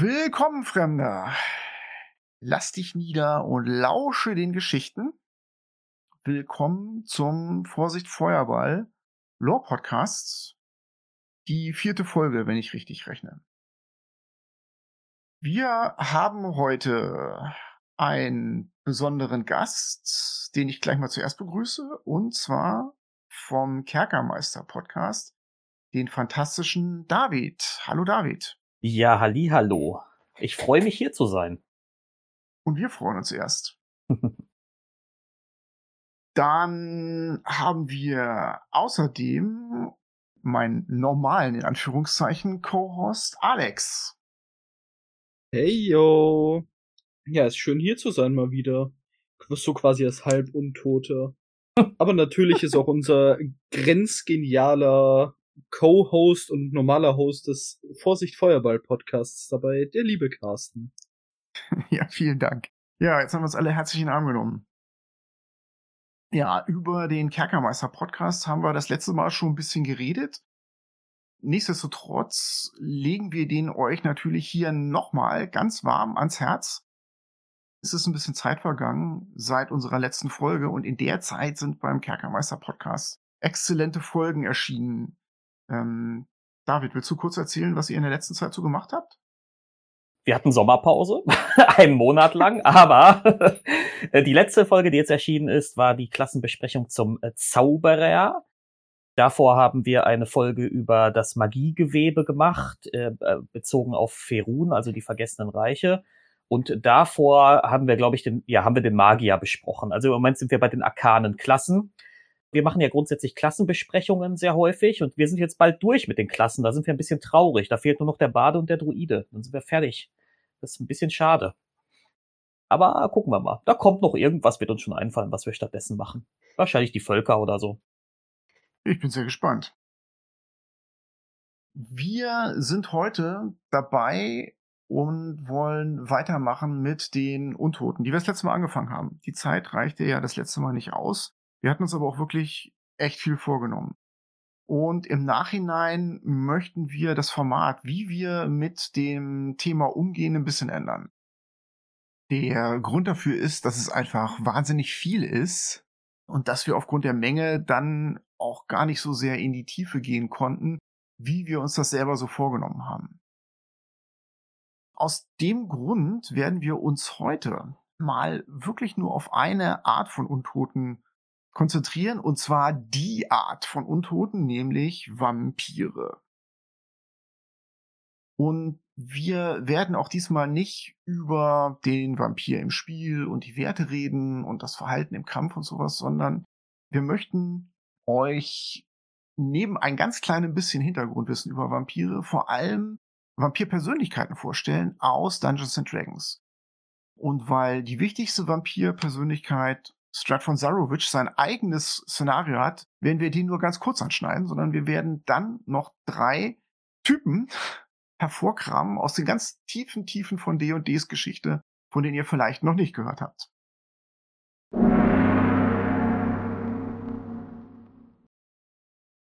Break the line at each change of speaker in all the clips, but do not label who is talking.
Willkommen, Fremder. Lass dich nieder und lausche den Geschichten. Willkommen zum Vorsicht Feuerball Lore Podcasts. Die vierte Folge, wenn ich richtig rechne. Wir haben heute einen besonderen Gast, den ich gleich mal zuerst begrüße, und zwar vom Kerkermeister Podcast, den fantastischen David. Hallo David.
Ja, halli, hallo. Ich freue mich hier zu sein.
Und wir freuen uns erst. Dann haben wir außerdem meinen normalen, in Anführungszeichen, Co-Host Alex.
Hey, yo. Ja, ist schön hier zu sein mal wieder. So quasi als Halbuntoter. Aber natürlich ist auch unser grenzgenialer Co-Host und normaler Host des Vorsicht Feuerball Podcasts dabei, der liebe Carsten.
Ja, vielen Dank. Ja, jetzt haben wir uns alle herzlich in den Arm genommen. Ja, über den Kerkermeister Podcast haben wir das letzte Mal schon ein bisschen geredet. Nichtsdestotrotz legen wir den euch natürlich hier nochmal ganz warm ans Herz. Es ist ein bisschen Zeit vergangen seit unserer letzten Folge und in der Zeit sind beim Kerkermeister Podcast exzellente Folgen erschienen. Ähm, David, willst du kurz erzählen, was ihr in der letzten Zeit so gemacht habt?
Wir hatten Sommerpause, einen Monat lang, aber die letzte Folge, die jetzt erschienen ist, war die Klassenbesprechung zum Zauberer. Davor haben wir eine Folge über das Magiegewebe gemacht, äh, äh, bezogen auf Ferun, also die vergessenen Reiche. Und davor haben wir, glaube ich, den, ja, haben wir den Magier besprochen. Also im Moment sind wir bei den arkanen Klassen wir machen ja grundsätzlich Klassenbesprechungen sehr häufig und wir sind jetzt bald durch mit den Klassen. Da sind wir ein bisschen traurig. Da fehlt nur noch der Bade und der Druide. Dann sind wir fertig. Das ist ein bisschen schade. Aber gucken wir mal. Da kommt noch irgendwas, wird uns schon einfallen, was wir stattdessen machen. Wahrscheinlich die Völker oder so.
Ich bin sehr gespannt. Wir sind heute dabei und wollen weitermachen mit den Untoten, die wir das letzte Mal angefangen haben. Die Zeit reichte ja das letzte Mal nicht aus. Wir hatten uns aber auch wirklich echt viel vorgenommen. Und im Nachhinein möchten wir das Format, wie wir mit dem Thema umgehen, ein bisschen ändern. Der Grund dafür ist, dass es einfach wahnsinnig viel ist und dass wir aufgrund der Menge dann auch gar nicht so sehr in die Tiefe gehen konnten, wie wir uns das selber so vorgenommen haben. Aus dem Grund werden wir uns heute mal wirklich nur auf eine Art von Untoten konzentrieren, und zwar die Art von Untoten, nämlich Vampire. Und wir werden auch diesmal nicht über den Vampir im Spiel und die Werte reden und das Verhalten im Kampf und sowas, sondern wir möchten euch neben ein ganz kleines bisschen Hintergrundwissen über Vampire vor allem Vampirpersönlichkeiten vorstellen aus Dungeons and Dragons. Und weil die wichtigste Vampirpersönlichkeit Strat von Zarovic sein eigenes Szenario hat, werden wir den nur ganz kurz anschneiden, sondern wir werden dann noch drei Typen hervorkramen aus den ganz tiefen Tiefen von D&Ds Geschichte, von denen ihr vielleicht noch nicht gehört habt.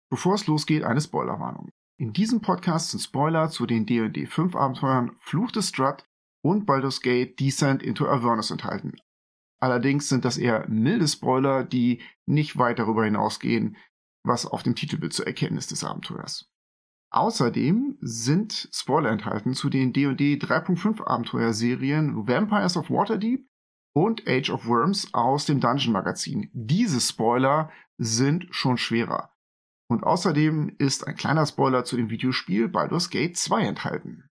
Bevor es losgeht, eine Spoilerwarnung. In diesem Podcast sind Spoiler zu den D&D 5 Abenteuern Fluch des Strut und Baldur's Gate Descent into Avernus enthalten. Allerdings sind das eher milde Spoiler, die nicht weit darüber hinausgehen, was auf dem Titelbild zu erkennen ist des Abenteuers. Außerdem sind Spoiler enthalten zu den D&D 3.5 Abenteuerserien Vampires of Waterdeep und Age of Worms aus dem Dungeon Magazin. Diese Spoiler sind schon schwerer. Und außerdem ist ein kleiner Spoiler zu dem Videospiel Baldur's Gate 2 enthalten.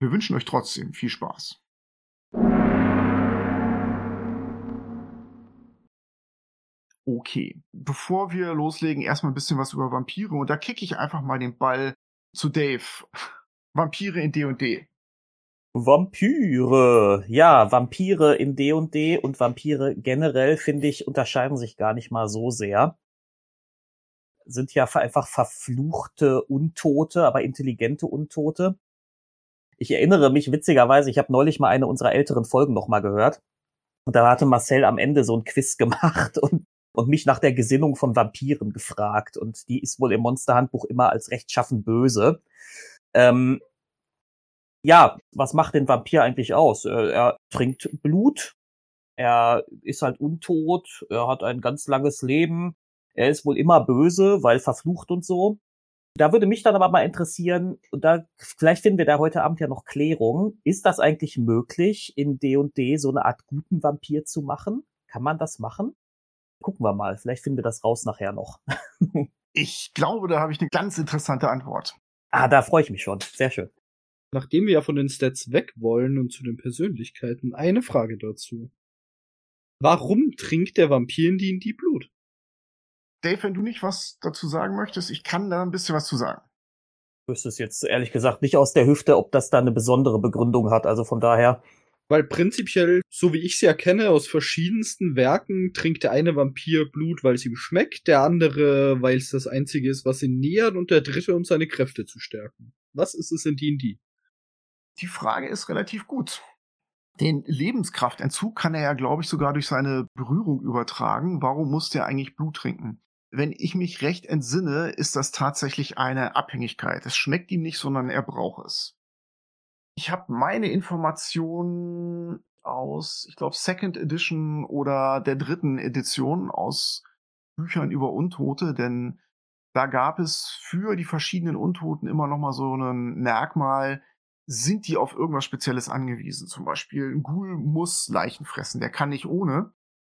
Wir wünschen euch trotzdem viel Spaß. Okay, bevor wir loslegen, erstmal ein bisschen was über Vampire und da kicke ich einfach mal den Ball zu Dave. Vampire in D&D.
Vampire. Ja, Vampire in D&D und Vampire generell, finde ich, unterscheiden sich gar nicht mal so sehr. Sind ja einfach verfluchte Untote, aber intelligente Untote. Ich erinnere mich witzigerweise, ich habe neulich mal eine unserer älteren Folgen nochmal gehört. Und da hatte Marcel am Ende so ein Quiz gemacht und und mich nach der Gesinnung von Vampiren gefragt. Und die ist wohl im Monsterhandbuch immer als rechtschaffen böse. Ähm, ja, was macht den Vampir eigentlich aus? Äh, er trinkt Blut, er ist halt untot, er hat ein ganz langes Leben, er ist wohl immer böse, weil verflucht und so. Da würde mich dann aber mal interessieren, und da vielleicht finden wir da heute Abend ja noch Klärung. Ist das eigentlich möglich, in D&D so eine Art guten Vampir zu machen? Kann man das machen? Gucken wir mal. Vielleicht finden wir das raus nachher noch.
ich glaube, da habe ich eine ganz interessante Antwort.
Ah, da freue ich mich schon. Sehr schön.
Nachdem wir ja von den Stats weg wollen und zu den Persönlichkeiten, eine Frage dazu. Warum trinkt der Vampir in D&D Blut?
Dave, wenn du nicht was dazu sagen möchtest, ich kann da ein bisschen was zu sagen.
Ich wüsste es jetzt ehrlich gesagt nicht aus der Hüfte, ob das da eine besondere Begründung hat. Also von daher.
Weil prinzipiell, so wie ich sie erkenne, aus verschiedensten Werken trinkt der eine Vampir Blut, weil es ihm schmeckt, der andere, weil es das einzige ist, was ihn nähert und der dritte, um seine Kräfte zu stärken. Was ist es in D&D?
Die Frage ist relativ gut. Den Lebenskraftentzug kann er ja, glaube ich, sogar durch seine Berührung übertragen. Warum muss der eigentlich Blut trinken? Wenn ich mich recht entsinne, ist das tatsächlich eine Abhängigkeit. Es schmeckt ihm nicht, sondern er braucht es. Ich habe meine Informationen aus, ich glaube, Second Edition oder der dritten Edition aus Büchern über Untote, denn da gab es für die verschiedenen Untoten immer noch mal so ein Merkmal, sind die auf irgendwas Spezielles angewiesen. Zum Beispiel ein Ghoul muss Leichen fressen, der kann nicht ohne.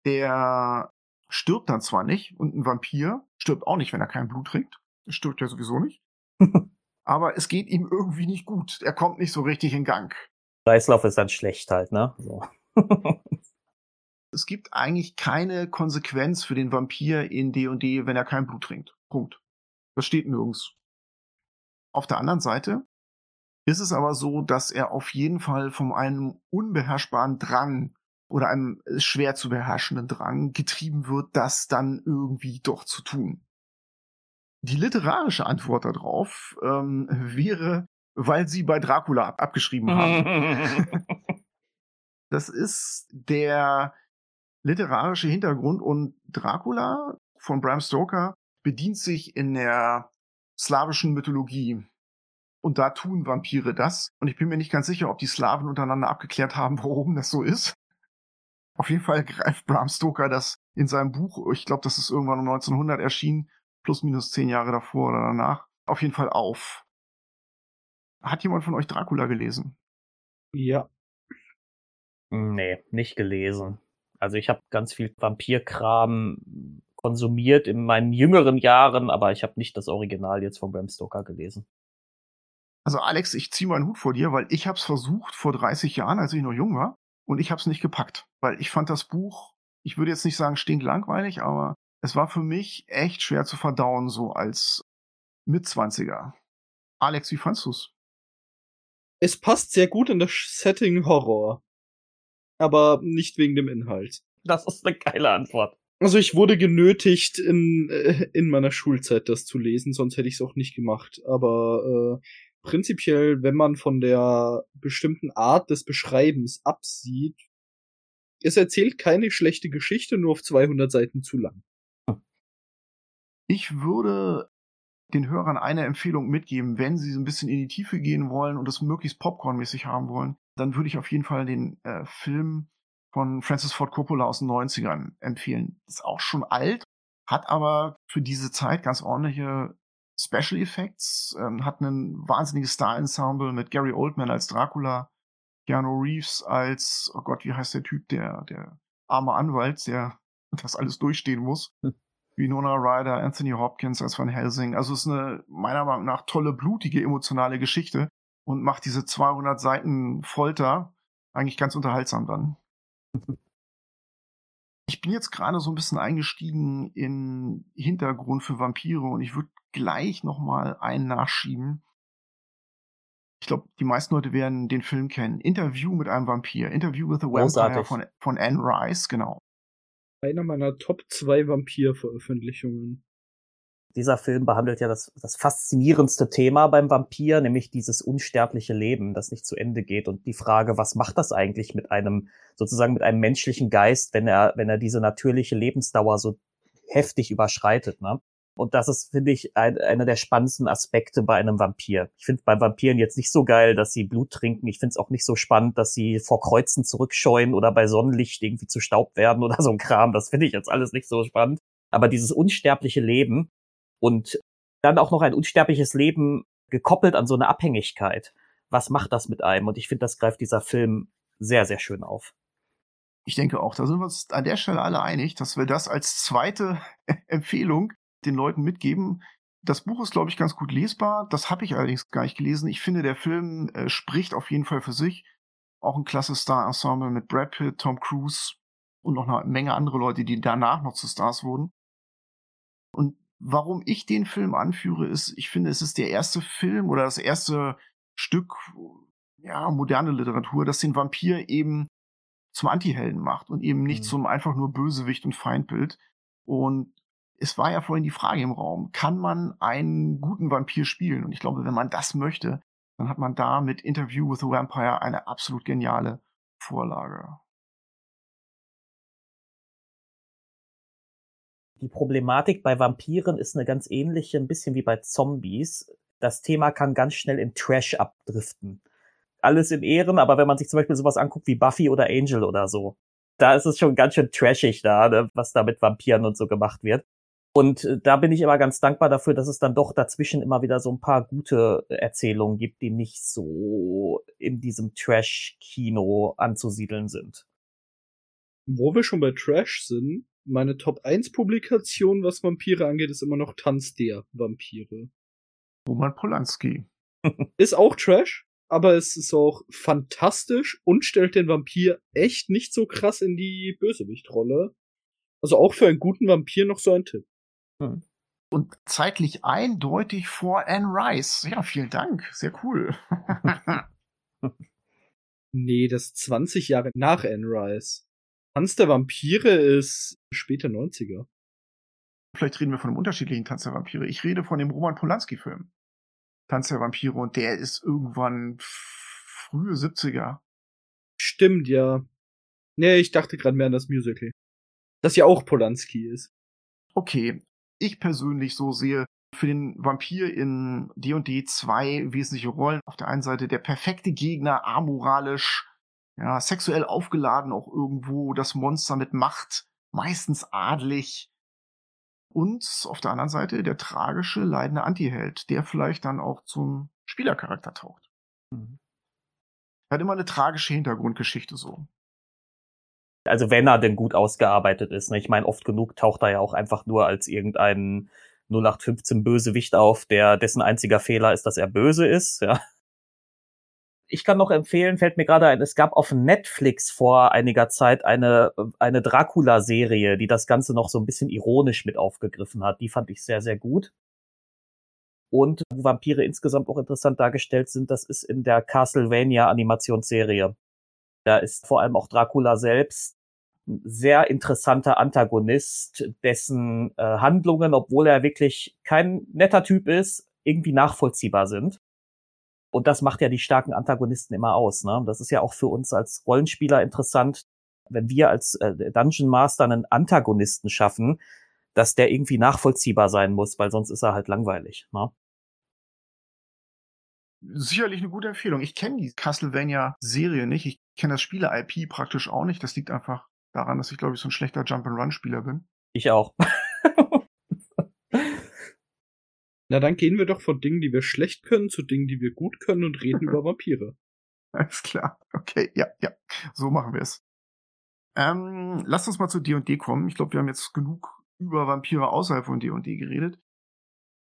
Der stirbt dann zwar nicht und ein Vampir stirbt auch nicht, wenn er kein Blut trinkt. Stirbt ja sowieso nicht. Aber es geht ihm irgendwie nicht gut. Er kommt nicht so richtig in Gang.
Kreislauf ist dann schlecht halt, ne? So.
es gibt eigentlich keine Konsequenz für den Vampir in D&D, wenn er kein Blut trinkt. Punkt. Das steht nirgends. Auf der anderen Seite ist es aber so, dass er auf jeden Fall von einem unbeherrschbaren Drang oder einem schwer zu beherrschenden Drang getrieben wird, das dann irgendwie doch zu tun. Die literarische Antwort darauf ähm, wäre, weil sie bei Dracula abgeschrieben haben. das ist der literarische Hintergrund und Dracula von Bram Stoker bedient sich in der slawischen Mythologie und da tun Vampire das. Und ich bin mir nicht ganz sicher, ob die Slawen untereinander abgeklärt haben, warum das so ist. Auf jeden Fall greift Bram Stoker das in seinem Buch, ich glaube, das ist irgendwann um 1900 erschienen, plus minus zehn Jahre davor oder danach, auf jeden Fall auf. Hat jemand von euch Dracula gelesen?
Ja.
Nee, nicht gelesen. Also ich habe ganz viel Vampirkram konsumiert in meinen jüngeren Jahren, aber ich habe nicht das Original jetzt von Bram Stoker gelesen.
Also Alex, ich ziehe meinen Hut vor dir, weil ich habe es versucht vor 30 Jahren, als ich noch jung war, und ich habe es nicht gepackt, weil ich fand das Buch, ich würde jetzt nicht sagen stinklangweilig, aber es war für mich echt schwer zu verdauen, so als Mitzwanziger. Alex, wie fandst du's?
Es passt sehr gut in das Setting Horror. Aber nicht wegen dem Inhalt.
Das ist eine geile Antwort.
Also ich wurde genötigt in, äh, in meiner Schulzeit das zu lesen, sonst hätte ich es auch nicht gemacht. Aber äh, prinzipiell, wenn man von der bestimmten Art des Beschreibens absieht, es erzählt keine schlechte Geschichte, nur auf 200 Seiten zu lang.
Ich würde den Hörern eine Empfehlung mitgeben, wenn sie so ein bisschen in die Tiefe gehen wollen und es möglichst popcornmäßig haben wollen, dann würde ich auf jeden Fall den äh, Film von Francis Ford Coppola aus den 90ern empfehlen. Ist auch schon alt, hat aber für diese Zeit ganz ordentliche Special Effects, ähm, hat ein wahnsinniges Star-Ensemble mit Gary Oldman als Dracula, Keanu Reeves als, oh Gott, wie heißt der Typ, der, der arme Anwalt, der das alles durchstehen muss. Winona Ryder, Anthony Hopkins als Van Helsing. Also es ist eine meiner Meinung nach tolle, blutige, emotionale Geschichte und macht diese 200 Seiten Folter eigentlich ganz unterhaltsam dann. Ich bin jetzt gerade so ein bisschen eingestiegen in Hintergrund für Vampire und ich würde gleich noch mal einen nachschieben. Ich glaube, die meisten Leute werden den Film kennen. Interview mit einem Vampir. Interview with a Vampire von, von Anne Rice, genau.
Einer meiner Top 2 Vampir-Veröffentlichungen.
Dieser Film behandelt ja das, das faszinierendste Thema beim Vampir, nämlich dieses unsterbliche Leben, das nicht zu Ende geht und die Frage, was macht das eigentlich mit einem, sozusagen mit einem menschlichen Geist, wenn er, wenn er diese natürliche Lebensdauer so heftig überschreitet, ne? Und das ist, finde ich, ein, einer der spannendsten Aspekte bei einem Vampir. Ich finde bei Vampiren jetzt nicht so geil, dass sie Blut trinken. Ich finde es auch nicht so spannend, dass sie vor Kreuzen zurückscheuen oder bei Sonnenlicht irgendwie zu Staub werden oder so ein Kram. Das finde ich jetzt alles nicht so spannend. Aber dieses unsterbliche Leben und dann auch noch ein unsterbliches Leben gekoppelt an so eine Abhängigkeit. Was macht das mit einem? Und ich finde, das greift dieser Film sehr, sehr schön auf.
Ich denke auch, da sind wir uns an der Stelle alle einig, dass wir das als zweite Empfehlung den Leuten mitgeben. Das Buch ist, glaube ich, ganz gut lesbar. Das habe ich allerdings gar nicht gelesen. Ich finde, der Film äh, spricht auf jeden Fall für sich. Auch ein klasse Star-Ensemble mit Brad Pitt, Tom Cruise und noch eine Menge andere Leute, die danach noch zu Stars wurden. Und warum ich den Film anführe, ist, ich finde, es ist der erste Film oder das erste Stück, ja, moderne Literatur, das den Vampir eben zum Antihelden macht und eben nicht mhm. zum einfach nur Bösewicht und Feindbild. Und es war ja vorhin die Frage im Raum, kann man einen guten Vampir spielen? Und ich glaube, wenn man das möchte, dann hat man da mit Interview with the Vampire eine absolut geniale Vorlage.
Die Problematik bei Vampiren ist eine ganz ähnliche, ein bisschen wie bei Zombies. Das Thema kann ganz schnell in Trash abdriften. Alles in Ehren, aber wenn man sich zum Beispiel sowas anguckt wie Buffy oder Angel oder so, da ist es schon ganz schön trashig da, ne, was da mit Vampiren und so gemacht wird. Und äh, da bin ich immer ganz dankbar dafür, dass es dann doch dazwischen immer wieder so ein paar gute Erzählungen gibt, die nicht so in diesem Trash-Kino anzusiedeln sind.
Wo wir schon bei Trash sind, meine Top 1 Publikation, was Vampire angeht, ist immer noch Tanz der Vampire.
Roman Polanski.
ist auch Trash, aber es ist auch fantastisch und stellt den Vampir echt nicht so krass in die Bösewichtrolle. Also auch für einen guten Vampir noch so ein Tipp.
Hm. Und zeitlich eindeutig vor Anne Rice. Ja, vielen Dank. Sehr cool.
nee, das 20 Jahre nach Anne Rice. Tanz der Vampire ist später 90er.
Vielleicht reden wir von einem unterschiedlichen Tanz der Vampire. Ich rede von dem Roman Polanski-Film. Tanz der Vampire und der ist irgendwann frühe 70er.
Stimmt, ja. Nee, ich dachte gerade mehr an das Musical. Das ja auch Polanski ist.
Okay, ich persönlich so sehe für den Vampir in D&D zwei wesentliche Rollen. Auf der einen Seite der perfekte Gegner, amoralisch, ja, sexuell aufgeladen auch irgendwo, das Monster mit Macht, meistens adlig. Und auf der anderen Seite der tragische, leidende Antiheld, der vielleicht dann auch zum Spielercharakter taucht. Mhm. Hat immer eine tragische Hintergrundgeschichte so.
Also wenn er denn gut ausgearbeitet ist. Ne? Ich meine, oft genug taucht er ja auch einfach nur als irgendein 0815 Bösewicht auf, der dessen einziger Fehler ist, dass er böse ist. Ja ich kann noch empfehlen, fällt mir gerade ein, es gab auf Netflix vor einiger Zeit eine, eine Dracula-Serie, die das Ganze noch so ein bisschen ironisch mit aufgegriffen hat. Die fand ich sehr, sehr gut. Und wo Vampire insgesamt auch interessant dargestellt sind, das ist in der Castlevania-Animationsserie. Da ist vor allem auch Dracula selbst sehr interessanter Antagonist, dessen äh, Handlungen, obwohl er wirklich kein netter Typ ist, irgendwie nachvollziehbar sind. Und das macht ja die starken Antagonisten immer aus. Ne? Das ist ja auch für uns als Rollenspieler interessant, wenn wir als äh, Dungeon Master einen Antagonisten schaffen, dass der irgendwie nachvollziehbar sein muss, weil sonst ist er halt langweilig. Ne?
Sicherlich eine gute Empfehlung. Ich kenne die Castlevania-Serie nicht. Ich kenne das Spieler-IP praktisch auch nicht. Das liegt einfach daran, dass ich, glaube ich, so ein schlechter Jump-and-Run-Spieler bin.
Ich auch.
Na, dann gehen wir doch von Dingen, die wir schlecht können, zu Dingen, die wir gut können und reden über Vampire.
Alles klar. Okay, ja, ja. So machen wir es. Ähm, lasst uns mal zu D&D kommen. Ich glaube, wir haben jetzt genug über Vampire außerhalb von D&D geredet.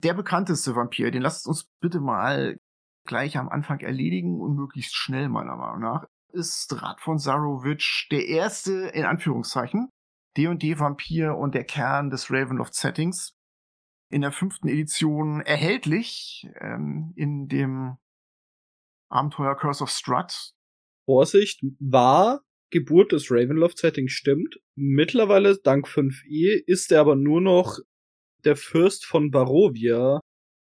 Der bekannteste Vampir, den lasst uns bitte mal gleich am Anfang erledigen und möglichst schnell meiner Meinung nach, ist Rat von Zarovich der erste, in Anführungszeichen, D&D-Vampir und der Kern des Ravenloft-Settings in der fünften Edition erhältlich ähm, in dem Abenteuer Curse of Strut.
Vorsicht, war Geburt des Ravenloft-Setting stimmt. Mittlerweile, dank 5e, ist er aber nur noch der Fürst von Barovia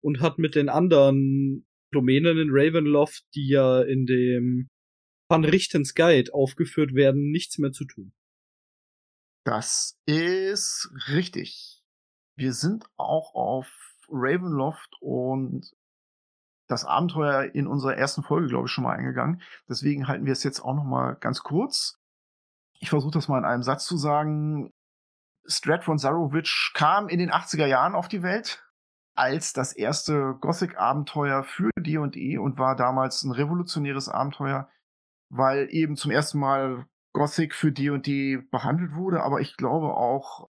und hat mit den anderen Domänen in Ravenloft, die ja in dem Van Richtens Guide aufgeführt werden, nichts mehr zu tun.
Das ist richtig. Wir sind auch auf Ravenloft und das Abenteuer in unserer ersten Folge, glaube ich, schon mal eingegangen. Deswegen halten wir es jetzt auch noch mal ganz kurz. Ich versuche das mal in einem Satz zu sagen. Strat von Zarovich kam in den 80er Jahren auf die Welt als das erste Gothic-Abenteuer für D&E und war damals ein revolutionäres Abenteuer, weil eben zum ersten Mal Gothic für D&D behandelt wurde, aber ich glaube auch,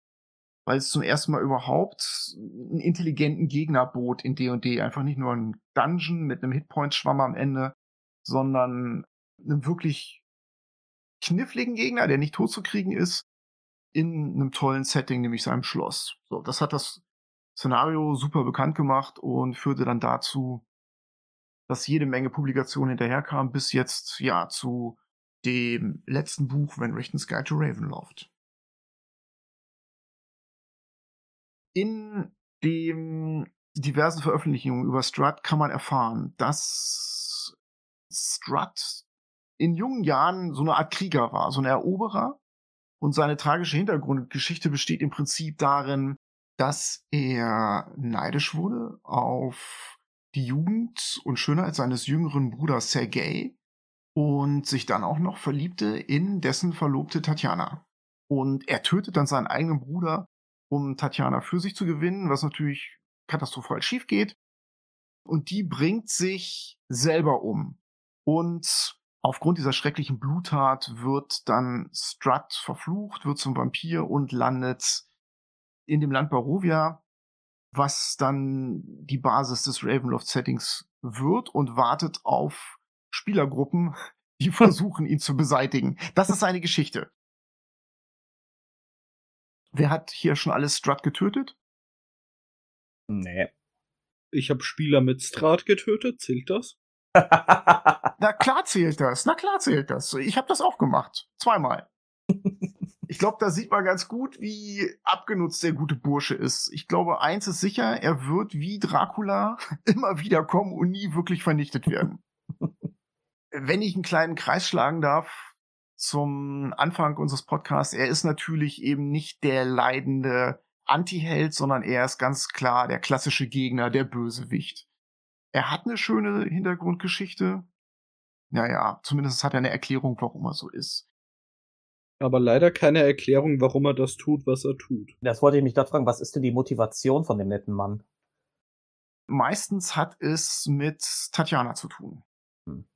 weil es zum ersten Mal überhaupt einen intelligenten Gegner bot in D&D. Einfach nicht nur ein Dungeon mit einem Hitpoint-Schwamm am Ende, sondern einem wirklich kniffligen Gegner, der nicht totzukriegen ist, in einem tollen Setting, nämlich seinem Schloss. So, das hat das Szenario super bekannt gemacht und führte dann dazu, dass jede Menge Publikationen hinterherkamen, bis jetzt ja zu dem letzten Buch When Richton's Guide to Ravenloft. In den diversen Veröffentlichungen über Strutt kann man erfahren, dass Strutt in jungen Jahren so eine Art Krieger war, so ein Eroberer. Und seine tragische Hintergrundgeschichte besteht im Prinzip darin, dass er neidisch wurde auf die Jugend und Schönheit seines jüngeren Bruders Sergei und sich dann auch noch verliebte in dessen Verlobte Tatjana. Und er tötet dann seinen eigenen Bruder, um Tatjana für sich zu gewinnen, was natürlich katastrophal schief geht. Und die bringt sich selber um. Und aufgrund dieser schrecklichen Bluttat wird dann Strutt verflucht, wird zum Vampir und landet in dem Land Barovia, was dann die Basis des Ravenloft-Settings wird und wartet auf Spielergruppen, die versuchen, ihn zu beseitigen. Das ist seine Geschichte. Wer hat hier schon alles Strut getötet?
Nee.
Ich habe Spieler mit Strat getötet, zählt das?
Na klar zählt das, na klar zählt das. Ich habe das auch gemacht. Zweimal. Ich glaube, da sieht man ganz gut, wie abgenutzt der gute Bursche ist. Ich glaube, eins ist sicher, er wird wie Dracula immer wieder kommen und nie wirklich vernichtet werden. Wenn ich einen kleinen Kreis schlagen darf zum Anfang unseres Podcasts, er ist natürlich eben nicht der leidende Anti-Held, sondern er ist ganz klar der klassische Gegner, der Bösewicht. Er hat eine schöne Hintergrundgeschichte. Naja, zumindest hat er eine Erklärung, warum er so ist
aber leider keine Erklärung, warum er das tut, was er tut.
Das wollte ich mich da fragen, was ist denn die Motivation von dem netten Mann?
Meistens hat es mit Tatjana zu tun. Hm.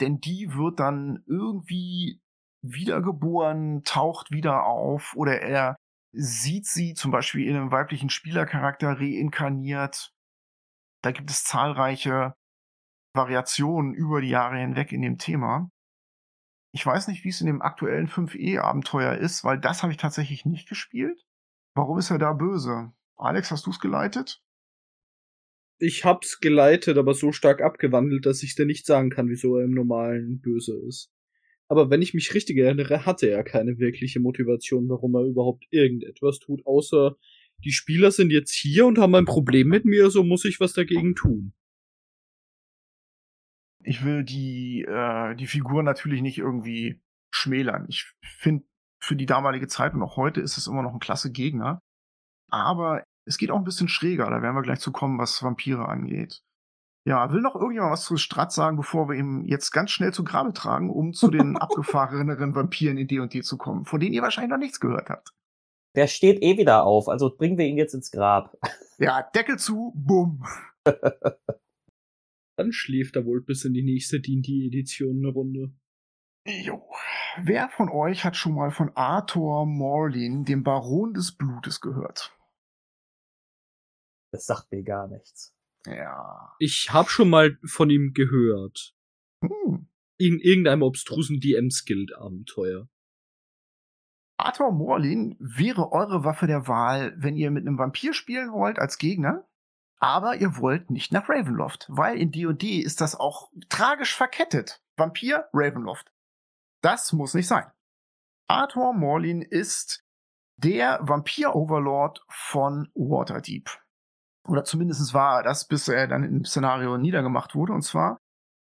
Denn die wird dann irgendwie wiedergeboren, taucht wieder auf oder er sieht sie zum Beispiel in einem weiblichen Spielercharakter reinkarniert. Da gibt es zahlreiche Variationen über die Jahre hinweg in dem Thema. Ich weiß nicht, wie es in dem aktuellen 5e-Abenteuer ist, weil das habe ich tatsächlich nicht gespielt. Warum ist er da böse? Alex, hast du es geleitet?
Ich hab's geleitet, aber so stark abgewandelt, dass ich dir nicht sagen kann, wieso er im normalen böse ist. Aber wenn ich mich richtig erinnere, hatte er keine wirkliche Motivation, warum er überhaupt irgendetwas tut, außer die Spieler sind jetzt hier und haben ein Problem mit mir, so muss ich was dagegen tun
ich will die, äh, die Figur natürlich nicht irgendwie schmälern. Ich finde, für die damalige Zeit und auch heute ist es immer noch ein klasse Gegner. Aber es geht auch ein bisschen schräger, da werden wir gleich zu kommen, was Vampire angeht. Ja, will noch irgendjemand was zu Strat sagen, bevor wir ihn jetzt ganz schnell zu Grabe tragen, um zu den abgefahreneren Vampiren in D&D zu kommen, von denen ihr wahrscheinlich noch nichts gehört habt.
Der steht eh wieder auf, also bringen wir ihn jetzt ins Grab.
Ja, Deckel zu, bumm.
Dann schläft er wohl bis in die nächste D&D-Edition eine Runde.
Jo. Wer von euch hat schon mal von Arthur Morlin, dem Baron des Blutes, gehört?
Das sagt mir gar nichts.
Ja.
Ich habe schon mal von ihm gehört. Hm. In irgendeinem obstrusen DM-Skilled-Abenteuer.
Arthur Morlin wäre eure Waffe der Wahl, wenn ihr mit einem Vampir spielen wollt als Gegner aber ihr wollt nicht nach Ravenloft, weil in D&D ist das auch tragisch verkettet. Vampir, Ravenloft. Das muss nicht sein. Arthur Morlin ist der Vampir-Overlord von Waterdeep. Oder zumindest war er das, bis er dann im Szenario niedergemacht wurde. Und zwar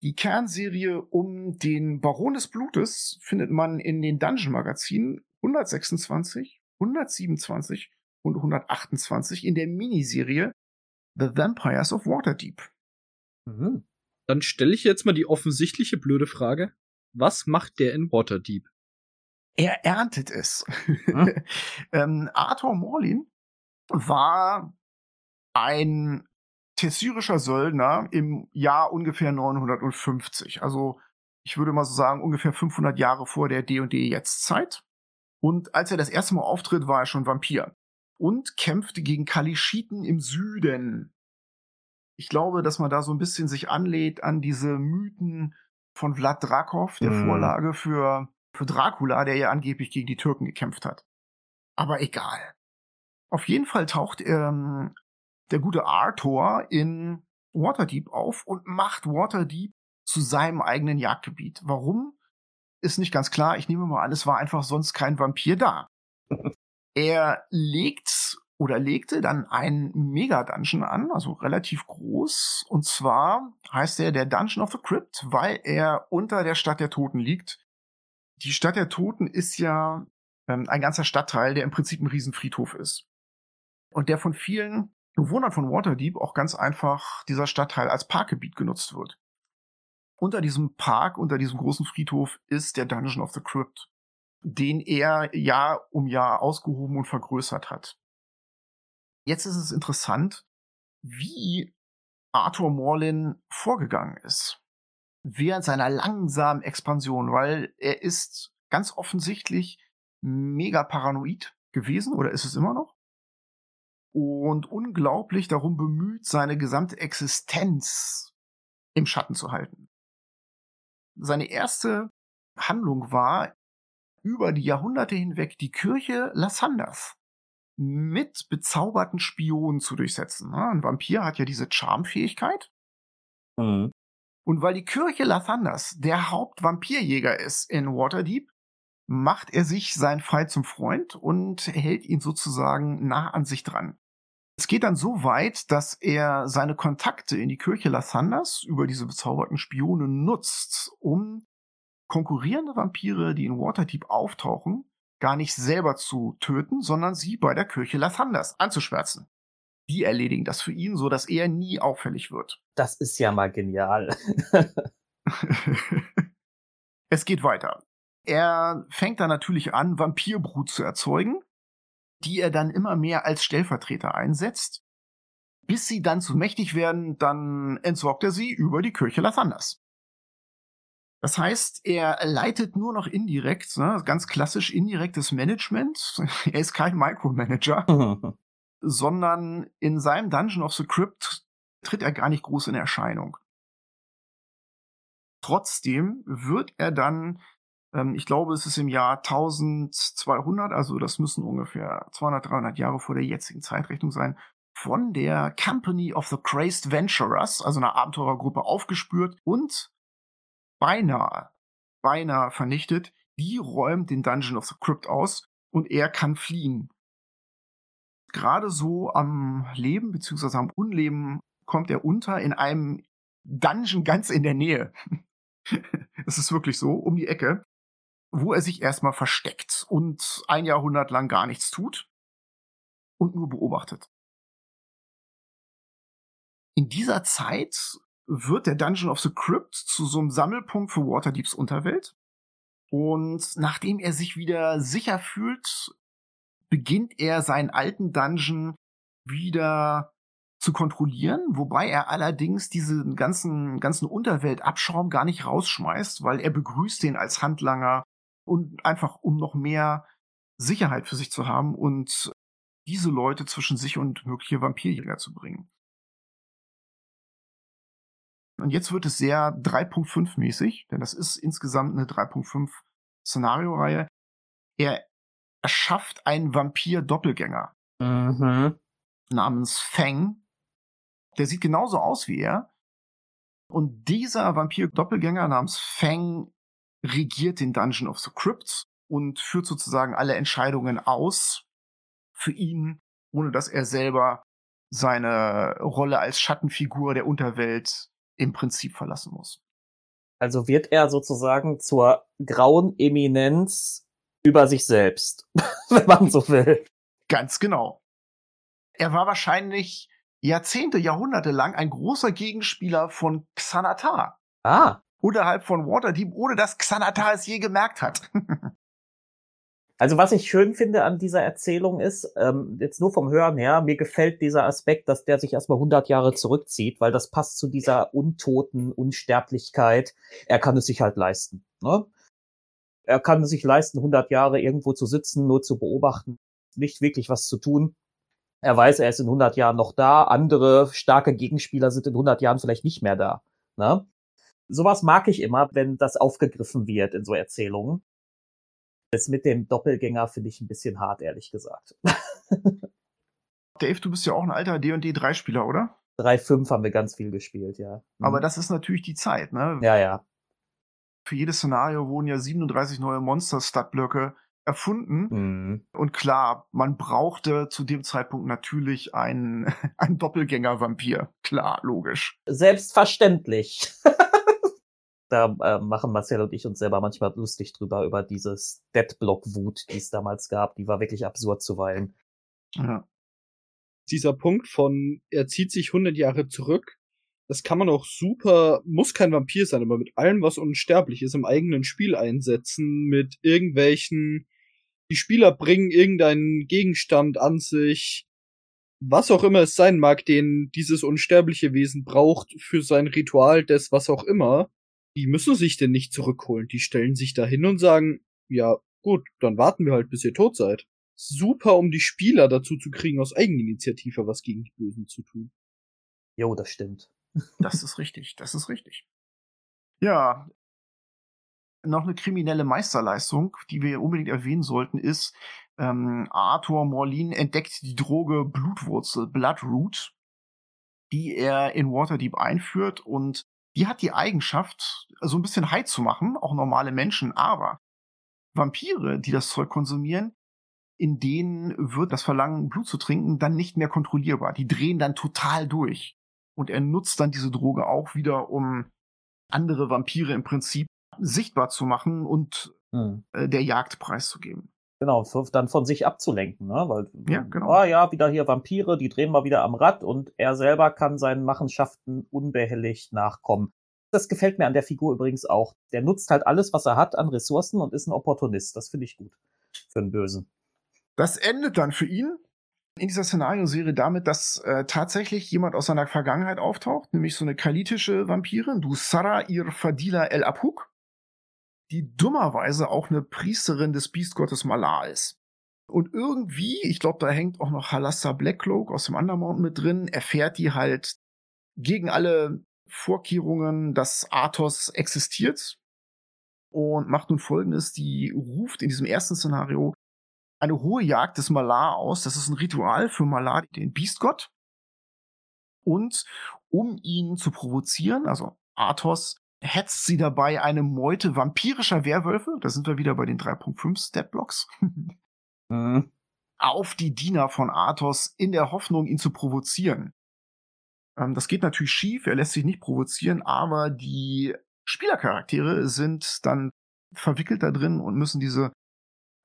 die Kernserie um den Baron des Blutes findet man in den Dungeon-Magazinen 126, 127 und 128 in der Miniserie The Vampires of Waterdeep.
Mhm. Dann stelle ich jetzt mal die offensichtliche blöde Frage. Was macht der in Waterdeep?
Er erntet es. Hm? ähm, Arthur Morlin war ein tessyrischer Söldner im Jahr ungefähr 950. Also ich würde mal so sagen ungefähr 500 Jahre vor der D&D jetzt Zeit. Und als er das erste Mal auftritt, war er schon Vampir und kämpfte gegen Kalischiten im Süden. Ich glaube, dass man da so ein bisschen sich anlädt an diese Mythen von Vlad Drakov, der mm. Vorlage für, für Dracula, der ja angeblich gegen die Türken gekämpft hat. Aber egal. Auf jeden Fall taucht ähm, der gute Arthur in Waterdeep auf und macht Waterdeep zu seinem eigenen Jagdgebiet. Warum? Ist nicht ganz klar. Ich nehme mal an, es war einfach sonst kein Vampir da. er legt oder legte dann einen Mega-Dungeon an, also relativ groß. Und zwar heißt er der Dungeon of the Crypt, weil er unter der Stadt der Toten liegt. Die Stadt der Toten ist ja ähm, ein ganzer Stadtteil, der im Prinzip ein Riesenfriedhof ist. Und der von vielen Bewohnern von Waterdeep auch ganz einfach dieser Stadtteil als Parkgebiet genutzt wird. Unter diesem Park, unter diesem großen Friedhof ist der Dungeon of the Crypt, den er Jahr um Jahr ausgehoben und vergrößert hat. Jetzt ist es interessant, wie Arthur Morlin vorgegangen ist. Während seiner langsamen Expansion, weil er ist ganz offensichtlich mega paranoid gewesen oder ist es immer noch? Und unglaublich darum bemüht, seine gesamte Existenz im Schatten zu halten. Seine erste Handlung war, über die Jahrhunderte hinweg die Kirche Lasanders mit bezauberten Spionen zu durchsetzen. Ne? Ein Vampir hat ja diese Charmfähigkeit. Mhm. Und weil die Kirche Lathanders der Hauptvampirjäger ist in Waterdeep, macht er sich seinen Feind zum Freund und hält ihn sozusagen nah an sich dran. Es geht dann so weit, dass er seine Kontakte in die Kirche Lathanders über diese bezauberten Spione nutzt, um konkurrierende Vampire, die in Waterdeep auftauchen, gar nicht selber zu töten, sondern sie bei der Kirche Lathanders anzuschwärzen. Die erledigen das für ihn, so dass er nie auffällig wird.
Das ist ja mal genial.
es geht weiter. Er fängt dann natürlich an, Vampirbrut zu erzeugen, die er dann immer mehr als Stellvertreter einsetzt. Bis sie dann zu mächtig werden, dann entsorgt er sie über die Kirche Lathanders. Das heißt, er leitet nur noch indirekt, ne, ganz klassisch indirektes Management. er ist kein Micromanager, sondern in seinem Dungeon of the Crypt tritt er gar nicht groß in Erscheinung. Trotzdem wird er dann, ähm, ich glaube, es ist im Jahr 1200, also das müssen ungefähr 200, 300 Jahre vor der jetzigen Zeitrechnung sein, von der Company of the Crazed Venturers, also einer Abenteurergruppe, aufgespürt und beinahe, beinahe vernichtet. Die räumt den Dungeon of the Crypt aus und er kann fliehen. Gerade so am Leben bzw. am Unleben kommt er unter in einem Dungeon ganz in der Nähe. Es ist wirklich so, um die Ecke, wo er sich erstmal versteckt und ein Jahrhundert lang gar nichts tut und nur beobachtet. In dieser Zeit wird der Dungeon of the Crypt zu so einem Sammelpunkt für Waterdeeps Unterwelt. Und nachdem er sich wieder sicher fühlt, beginnt er seinen alten Dungeon wieder zu kontrollieren, wobei er allerdings diesen ganzen, ganzen Unterweltabschaum gar nicht rausschmeißt, weil er begrüßt den als Handlanger und einfach um noch mehr Sicherheit für sich zu haben und diese Leute zwischen sich und mögliche Vampirjäger zu bringen. Und jetzt wird es sehr 3.5 mäßig, denn das ist insgesamt eine 3.5 Szenario-Reihe. Er erschafft einen Vampir-Doppelgänger mhm. namens Fang. Der sieht genauso aus wie er. Und dieser Vampir-Doppelgänger namens Fang regiert den Dungeon of the Crypts und führt sozusagen alle Entscheidungen aus für ihn, ohne dass er selber seine Rolle als Schattenfigur der Unterwelt im Prinzip verlassen muss.
Also wird er sozusagen zur grauen Eminenz über sich selbst, wenn man so will.
Ganz genau. er war wahrscheinlich Jahrzehnte, Jahrhunderte lang ein großer Gegenspieler von Xanatar.
Ah.
Unterhalb von Waterdeep, ohne dass Xanatar es je gemerkt hat.
Also was ich schön finde an dieser Erzählung ist, ähm, jetzt nur vom Hören her, mir gefällt dieser Aspekt, dass der sich erstmal 100 Jahre zurückzieht, weil das passt zu dieser untoten Unsterblichkeit. Er kann es sich halt leisten. Ne? Er kann es sich leisten, 100 Jahre irgendwo zu sitzen, nur zu beobachten, nicht wirklich was zu tun. Er weiß, er ist in 100 Jahren noch da. Andere starke Gegenspieler sind in 100 Jahren vielleicht nicht mehr da. Ne? Sowas mag ich immer, wenn das aufgegriffen wird in so Erzählungen. Das mit dem Doppelgänger finde ich ein bisschen hart, ehrlich gesagt.
Dave, du bist ja auch ein alter D&D 3-Spieler, oder?
3.5 haben wir ganz viel gespielt, ja.
Mhm. Aber das ist natürlich die Zeit, ne?
Ja, ja.
Für jedes Szenario wurden ja 37 neue Monster-Stadtblöcke erfunden. Mhm. Und klar, man brauchte zu dem Zeitpunkt natürlich einen, einen Doppelgänger-Vampir. Klar, logisch.
Selbstverständlich. da äh, machen Marcel und ich uns selber manchmal lustig drüber, über dieses Deadblock-Wut, die es damals gab. Die war wirklich absurd zuweilen.
Ja. Dieser Punkt von, er zieht sich 100 Jahre zurück, das kann man auch super, muss kein Vampir sein, aber mit allem, was unsterblich ist, im eigenen Spiel einsetzen, mit irgendwelchen, die Spieler bringen irgendeinen Gegenstand an sich, was auch immer es sein mag, den dieses unsterbliche Wesen braucht für sein Ritual des was auch immer die müssen sich denn nicht zurückholen. Die stellen sich da hin und sagen, ja, gut, dann warten wir halt, bis ihr tot seid. Super, um die Spieler dazu zu kriegen, aus Eigeninitiative was gegen die Bösen zu tun.
Jo, das stimmt.
Das ist richtig, das ist richtig. Ja, noch eine kriminelle Meisterleistung, die wir unbedingt erwähnen sollten, ist, ähm, Arthur Morlin entdeckt die Droge Blutwurzel, Bloodroot, die er in Waterdeep einführt und die hat die Eigenschaft, so ein bisschen High zu machen, auch normale Menschen, aber Vampire, die das Zeug konsumieren, in denen wird das Verlangen, Blut zu trinken, dann nicht mehr kontrollierbar. Die drehen dann total durch. Und er nutzt dann diese Droge auch wieder, um andere Vampire im Prinzip sichtbar zu machen und hm. äh, der Jagd preiszugeben.
Genau, dann von sich abzulenken, ne? Weil,
ja, genau.
Ah ja, wieder hier Vampire, die drehen mal wieder am Rad und er selber kann seinen Machenschaften unbehelligt nachkommen. Das gefällt mir an der Figur übrigens auch. Der nutzt halt alles, was er hat an Ressourcen und ist ein Opportunist. Das finde ich gut. Für einen Bösen.
Das endet dann für ihn in dieser Szenarioserie damit, dass äh, tatsächlich jemand aus seiner Vergangenheit auftaucht, nämlich so eine kalitische Vampirin, du Sarah Irfadila El Apuk die dummerweise auch eine Priesterin des Biestgottes Malar ist. Und irgendwie, ich glaube, da hängt auch noch Halassa Blackcloak aus dem Undermount mit drin, erfährt die halt gegen alle Vorkehrungen, dass Athos existiert und macht nun folgendes, die ruft in diesem ersten Szenario eine hohe Jagd des Malar aus. Das ist ein Ritual für Malar, den Biestgott. Und um ihn zu provozieren, also Athos hetzt sie dabei eine Meute vampirischer Werwölfe, da sind wir wieder bei den 3.5 Step-Blocks, mhm. auf die Diener von Athos in der Hoffnung, ihn zu provozieren. Ähm, das geht natürlich schief, er lässt sich nicht provozieren, aber die Spielercharaktere sind dann verwickelt da drin und müssen diese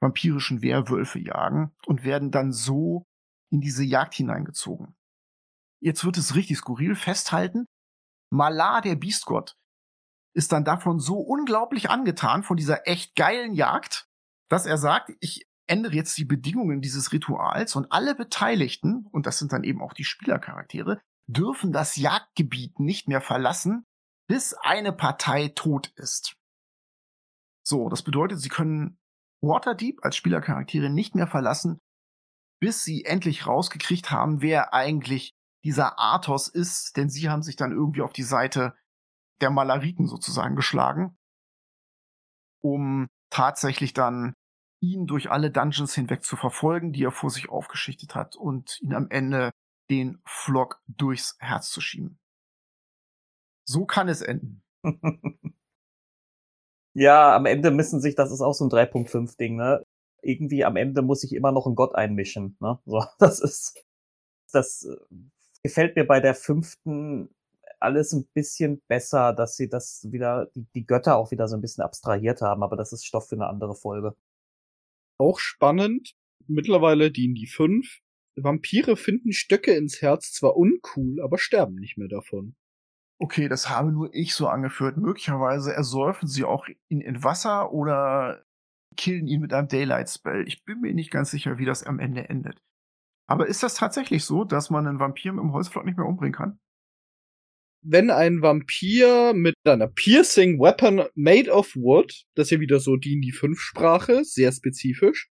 vampirischen Werwölfe jagen und werden dann so in diese Jagd hineingezogen. Jetzt wird es richtig skurril festhalten. Malar, der Biestgott, ist dann davon so unglaublich angetan von dieser echt geilen Jagd, dass er sagt, ich ändere jetzt die Bedingungen dieses Rituals und alle Beteiligten, und das sind dann eben auch die Spielercharaktere, dürfen das Jagdgebiet nicht mehr verlassen, bis eine Partei tot ist. So, das bedeutet, sie können Waterdeep als Spielercharaktere nicht mehr verlassen, bis sie endlich rausgekriegt haben, wer eigentlich dieser Athos ist, denn sie haben sich dann irgendwie auf die Seite der Malariten sozusagen geschlagen, um tatsächlich dann ihn durch alle Dungeons hinweg zu verfolgen, die er vor sich aufgeschichtet hat und ihn am Ende den Flock durchs Herz zu schieben. So kann es enden.
ja, am Ende müssen sich, das ist auch so ein 3.5 Ding, ne? Irgendwie am Ende muss sich immer noch ein Gott einmischen, ne? So, das ist, das äh, gefällt mir bei der fünften alles ein bisschen besser, dass sie das wieder, die, die Götter auch wieder so ein bisschen abstrahiert haben, aber das ist Stoff für eine andere Folge.
Auch spannend, mittlerweile die in die 5 Vampire finden Stöcke ins Herz zwar uncool, aber sterben nicht mehr davon.
Okay, das habe nur ich so angeführt. Möglicherweise ersäufen sie auch ihn in Wasser oder killen ihn mit einem Daylight Spell. Ich bin mir nicht ganz sicher, wie das am Ende endet. Aber ist das tatsächlich so, dass man einen Vampir mit dem Holzflock nicht mehr umbringen kann?
Wenn ein Vampir mit einer Piercing Weapon made of wood, das ist ja wieder so die in die fünf Sprache, sehr spezifisch,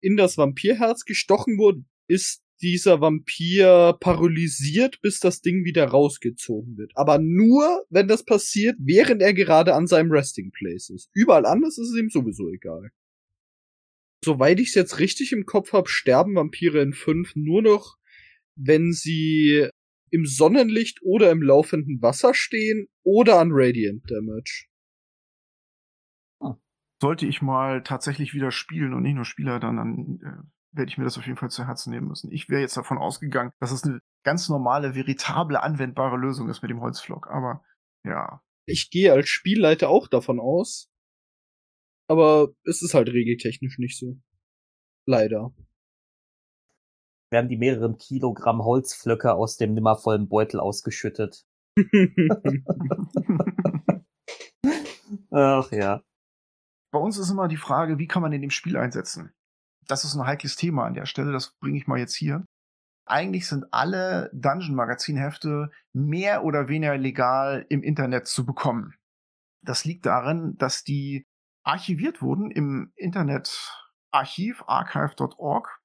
in das Vampirherz gestochen wurde, ist dieser Vampir paralysiert, bis das Ding wieder rausgezogen wird. Aber nur, wenn das passiert, während er gerade an seinem Resting Place ist. Überall anders ist es ihm sowieso egal. Soweit ich es jetzt richtig im Kopf habe, sterben Vampire in 5 nur noch, wenn sie im Sonnenlicht oder im laufenden Wasser stehen oder an Radiant Damage.
Sollte ich mal tatsächlich wieder spielen und nicht nur Spieler, dann, dann äh, werde ich mir das auf jeden Fall zu Herzen nehmen müssen. Ich wäre jetzt davon ausgegangen, dass es eine ganz normale, veritable, anwendbare Lösung ist mit dem Holzflock. Aber ja.
Ich gehe als Spielleiter auch davon aus. Aber es ist halt regeltechnisch nicht so. Leider.
Werden die mehreren Kilogramm Holzflöcke aus dem nimmervollen Beutel ausgeschüttet. Ach ja.
Bei uns ist immer die Frage, wie kann man in dem Spiel einsetzen? das ist ein heikles Thema an der Stelle, das bringe ich mal jetzt hier. Eigentlich sind alle Dungeon-Magazin-Hefte mehr oder weniger legal im Internet zu bekommen. Das liegt darin, dass die archiviert wurden im Internetarchiv archive.org.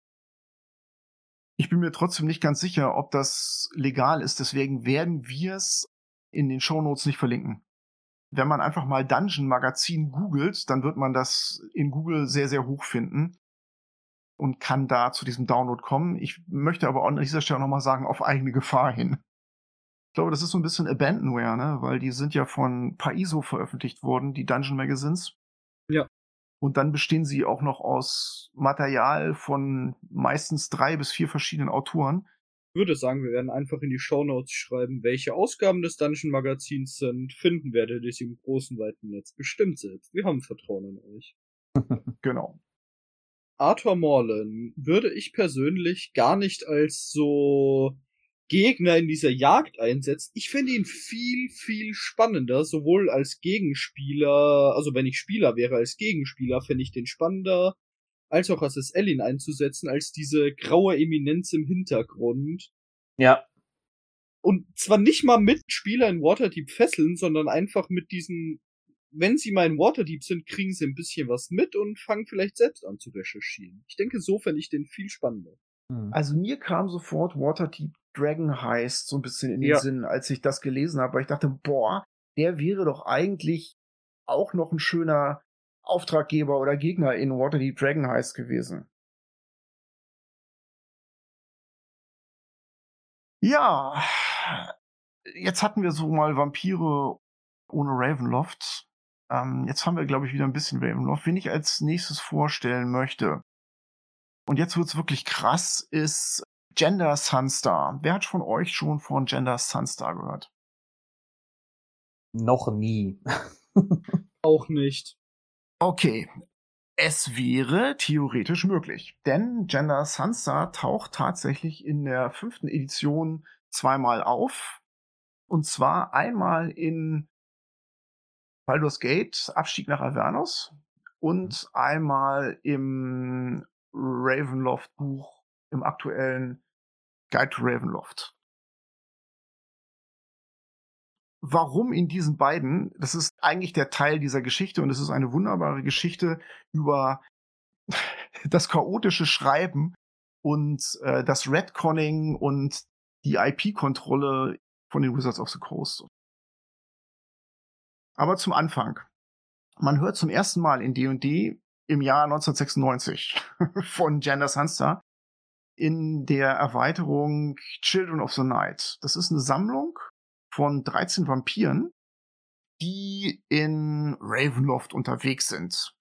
Ich bin mir trotzdem nicht ganz sicher, ob das legal ist, deswegen werden wir es in den Shownotes nicht verlinken. Wenn man einfach mal Dungeon Magazin googelt, dann wird man das in Google sehr, sehr hoch finden und kann da zu diesem Download kommen. Ich möchte aber an dieser Stelle nochmal sagen, auf eigene Gefahr hin. Ich glaube, das ist so ein bisschen Abandonware, ne? weil die sind ja von Paizo veröffentlicht worden, die Dungeon Magazines. Und dann bestehen sie auch noch aus Material von meistens drei bis vier verschiedenen Autoren.
Ich würde sagen, wir werden einfach in die Shownotes schreiben, welche Ausgaben des Dungeon Magazins sind. Finden werdet ihr sie im großen, weiten Netz bestimmt selbst. Wir haben Vertrauen in euch.
genau.
Arthur Morlan würde ich persönlich gar nicht als so Gegner in dieser Jagd einsetzen. Ich finde ihn viel, viel spannender, sowohl als Gegenspieler, also wenn ich Spieler wäre als Gegenspieler, fände ich den spannender, als auch als ihn einzusetzen, als diese graue Eminenz im Hintergrund.
Ja.
Und zwar nicht mal mit Spieler in Waterdeep fesseln, sondern einfach mit diesen wenn sie mein Waterdeep sind, kriegen sie ein bisschen was mit und fangen vielleicht selbst an zu recherchieren. Ich denke, so fände ich den viel spannender.
Also mir kam sofort Waterdeep Dragon Heist so ein bisschen in den ja. Sinn, als ich das gelesen habe, weil ich dachte, boah, der wäre doch eigentlich auch noch ein schöner Auftraggeber oder Gegner in Waterdeep Dragon Heist gewesen. Ja, jetzt hatten wir so mal Vampire ohne Ravenloft. Ähm, jetzt haben wir, glaube ich, wieder ein bisschen Ravenloft. Wen ich als nächstes vorstellen möchte, und jetzt wird's wirklich krass, ist Gender Sunstar. Wer hat von euch schon von Gender Sunstar gehört?
Noch nie.
Auch nicht.
Okay. Es wäre theoretisch möglich, denn Gender Sunstar taucht tatsächlich in der fünften Edition zweimal auf. Und zwar einmal in Baldur's Gate, Abstieg nach Avernus und mhm. einmal im Ravenloft Buch, im aktuellen Guide to Ravenloft. Warum in diesen beiden? Das ist eigentlich der Teil dieser Geschichte und es ist eine wunderbare Geschichte über das chaotische Schreiben und äh, das Redconning und die IP-Kontrolle von den Wizards of the Coast. Aber zum Anfang. Man hört zum ersten Mal in D&D im Jahr 1996 von Gender Sunster in der Erweiterung Children of the Night. Das ist eine Sammlung von 13 Vampiren, die in Ravenloft unterwegs sind.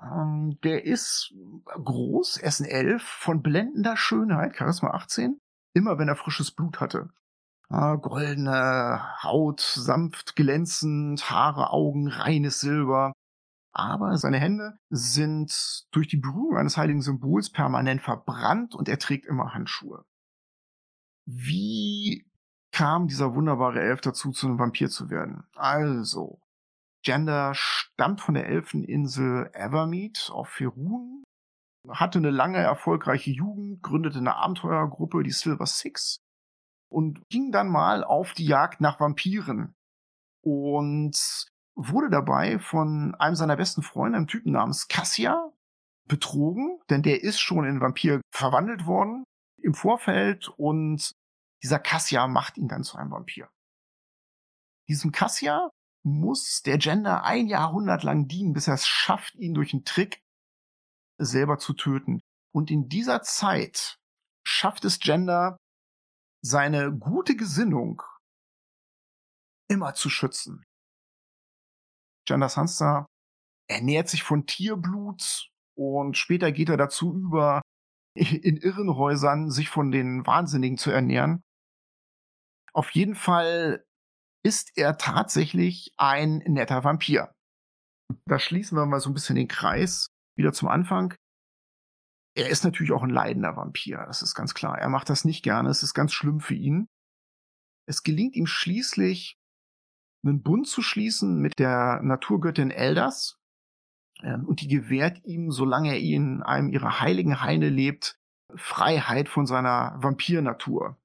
Ähm, der ist groß, er ist ein Elf, von blendender Schönheit, Charisma 18, immer wenn er frisches Blut hatte. Ah, goldene Haut, sanft glänzend, Haare, Augen, reines Silber. Aber seine Hände sind durch die Berührung eines heiligen Symbols permanent verbrannt und er trägt immer Handschuhe. Wie kam dieser wunderbare Elf dazu, zu einem Vampir zu werden? Also, Gender stammt von der Elfeninsel Evermeet auf Ferun, hatte eine lange erfolgreiche Jugend, gründete eine Abenteuergruppe, die Silver Six, und ging dann mal auf die Jagd nach Vampiren. Und wurde dabei von einem seiner besten Freunde, einem Typen namens Cassia, betrogen, denn der ist schon in Vampir verwandelt worden im Vorfeld und dieser Cassia macht ihn dann zu einem Vampir. Diesem Cassia muss der Gender ein Jahrhundert lang dienen, bis er es schafft, ihn durch einen Trick selber zu töten. Und in dieser Zeit schafft es Gender, seine gute Gesinnung immer zu schützen. Gender Sansa ernährt sich von Tierblut und später geht er dazu über, in Irrenhäusern sich von den Wahnsinnigen zu ernähren. Auf jeden Fall ist er tatsächlich ein netter Vampir. Da schließen wir mal so ein bisschen den Kreis wieder zum Anfang. Er ist natürlich auch ein leidender Vampir, das ist ganz klar. Er macht das nicht gerne, es ist ganz schlimm für ihn. Es gelingt ihm schließlich, einen Bund zu schließen mit der Naturgöttin Eldas. Ähm, und die gewährt ihm, solange er in einem ihrer heiligen Haine lebt, Freiheit von seiner Vampirnatur.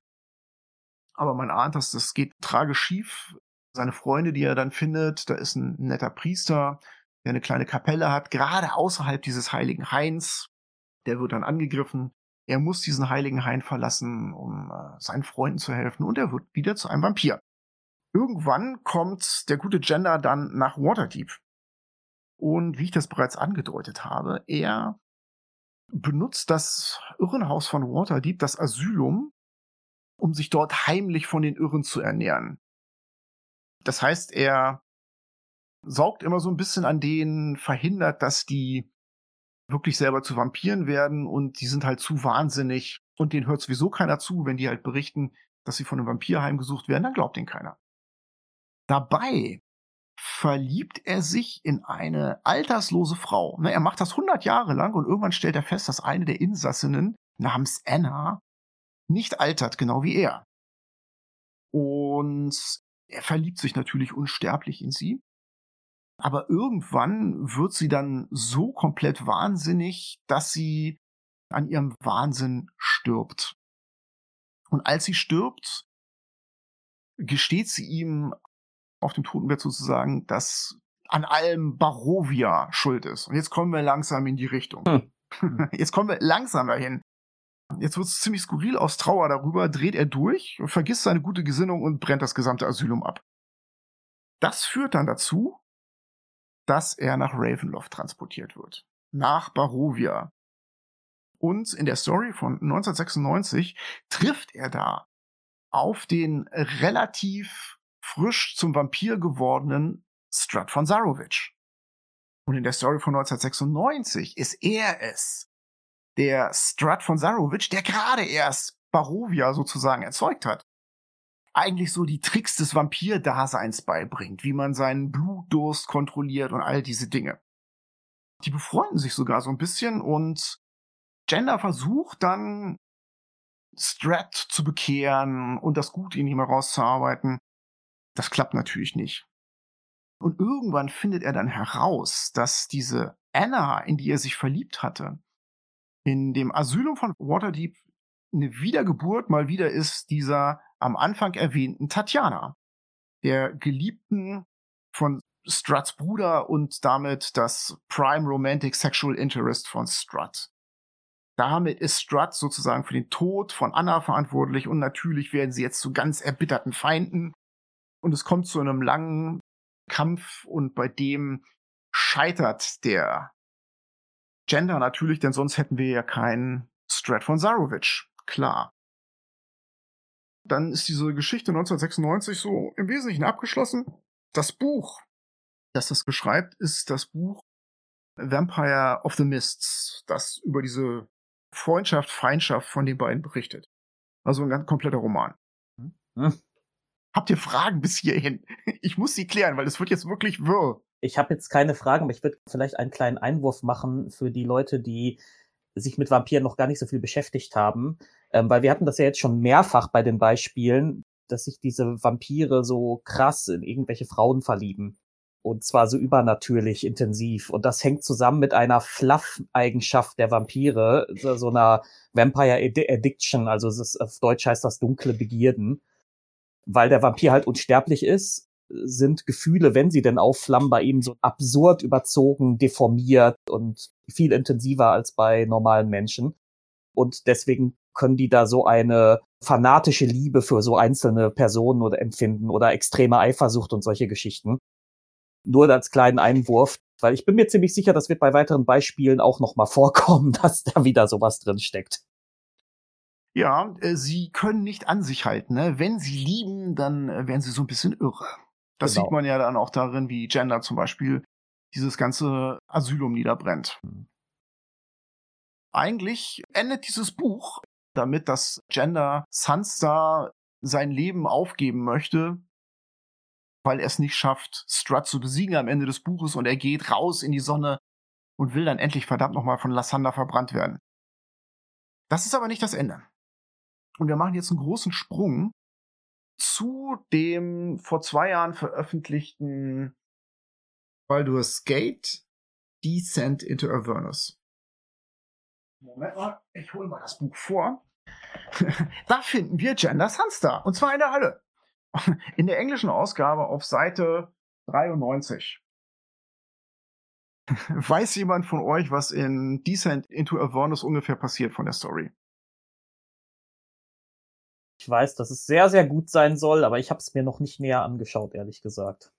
Aber man ahnt, dass das geht tragisch schief. Seine Freunde, die er dann findet, da ist ein netter Priester, der eine kleine Kapelle hat, gerade außerhalb dieses heiligen Hains. Der wird dann angegriffen. Er muss diesen heiligen Hain verlassen, um äh, seinen Freunden zu helfen und er wird wieder zu einem Vampir. Irgendwann kommt der gute Gender dann nach Waterdeep. Und wie ich das bereits angedeutet habe, er benutzt das Irrenhaus von Waterdeep, das Asylum, um sich dort heimlich von den Irren zu ernähren. Das heißt, er saugt immer so ein bisschen an denen, verhindert, dass die wirklich selber zu Vampiren werden und die sind halt zu wahnsinnig und denen hört sowieso keiner zu, wenn die halt berichten, dass sie von einem Vampir heimgesucht werden, dann glaubt ihnen keiner. Dabei verliebt er sich in eine alterslose Frau. Ne, er macht das 100 Jahre lang und irgendwann stellt er fest, dass eine der Insassinnen namens Anna nicht altert, genau wie er. Und er verliebt sich natürlich unsterblich in sie. Aber irgendwann wird sie dann so komplett wahnsinnig, dass sie an ihrem Wahnsinn stirbt. Und als sie stirbt, gesteht sie ihm auf dem Totenbett sozusagen, dass an allem Barovia schuld ist. Und jetzt kommen wir langsam in die Richtung. Hm. Jetzt kommen wir langsam dahin. Jetzt wird es ziemlich skurril aus Trauer darüber, dreht er durch, vergisst seine gute Gesinnung und brennt das gesamte Asylum ab. Das führt dann dazu, dass er nach Ravenloft transportiert wird. Nach Barovia. Und in der Story von 1996 trifft er da auf den relativ frisch zum Vampir gewordenen Strut von Zarovich. Und in der Story von 1996 ist er es, der Strut von Zarovich, der gerade erst Barovia sozusagen erzeugt hat, eigentlich so die Tricks des Vampir-Daseins beibringt, wie man seinen Blutdurst kontrolliert und all diese Dinge. Die befreunden sich sogar so ein bisschen und Gender versucht dann Strat zu bekehren und das Gute in ihm herauszuarbeiten. Das klappt natürlich nicht. Und irgendwann findet er dann heraus, dass diese Anna, in die er sich verliebt hatte, in dem Asylum von Waterdeep eine Wiedergeburt mal wieder ist dieser am Anfang erwähnten Tatjana, der Geliebten von Struts Bruder und damit das Prime Romantic Sexual Interest von Strut. Damit ist Strut sozusagen für den Tod von Anna verantwortlich und natürlich werden sie jetzt zu ganz erbitterten Feinden und es kommt zu einem langen Kampf und bei dem scheitert der Gender natürlich, denn sonst hätten wir ja keinen Strat von Zarovich. Klar. Dann ist diese Geschichte 1996 so im Wesentlichen abgeschlossen. Das Buch, das das beschreibt, ist das Buch Vampire of the Mists, das über diese Freundschaft, Feindschaft von den beiden berichtet. Also ein ganz kompletter Roman. Hm. Habt ihr Fragen bis hierhin? Ich muss sie klären, weil es wird jetzt wirklich wirr.
Ich habe jetzt keine Fragen, aber ich würde vielleicht einen kleinen Einwurf machen für die Leute, die sich mit Vampiren noch gar nicht so viel beschäftigt haben. Ähm, weil wir hatten das ja jetzt schon mehrfach bei den Beispielen, dass sich diese Vampire so krass in irgendwelche Frauen verlieben. Und zwar so übernatürlich intensiv. Und das hängt zusammen mit einer Fluff-Eigenschaft der Vampire, so, so einer Vampire Addiction, also ist, auf Deutsch heißt das dunkle Begierden. Weil der Vampir halt unsterblich ist, sind Gefühle, wenn sie denn aufflammen, bei ihm so absurd überzogen, deformiert und viel intensiver als bei normalen Menschen. Und deswegen können die da so eine fanatische Liebe für so einzelne Personen oder empfinden oder extreme Eifersucht und solche Geschichten. Nur als kleinen Einwurf, weil ich bin mir ziemlich sicher, das wird bei weiteren Beispielen auch noch mal vorkommen, dass da wieder sowas drin steckt.
Ja, äh, sie können nicht an sich halten. Ne? Wenn sie lieben, dann äh, werden sie so ein bisschen irre. Das genau. sieht man ja dann auch darin, wie Gender zum Beispiel dieses ganze Asylum niederbrennt. Mhm. Eigentlich endet dieses Buch damit, dass Gender Sunstar sein Leben aufgeben möchte, weil er es nicht schafft, Strut zu besiegen am Ende des Buches und er geht raus in die Sonne und will dann endlich verdammt nochmal von Lassander verbrannt werden. Das ist aber nicht das Ende. Und wir machen jetzt einen großen Sprung zu dem vor zwei Jahren veröffentlichten Baldur's Gate Descent into Avernus. Moment mal, ich hole mal das Buch vor. da finden wir Gender Sunstar. Und zwar in der Hölle. In der englischen Ausgabe auf Seite 93. Weiß jemand von euch, was in Descent into Avernus ungefähr passiert von der Story?
Weiß, dass es sehr, sehr gut sein soll, aber ich habe es mir noch nicht näher angeschaut, ehrlich gesagt.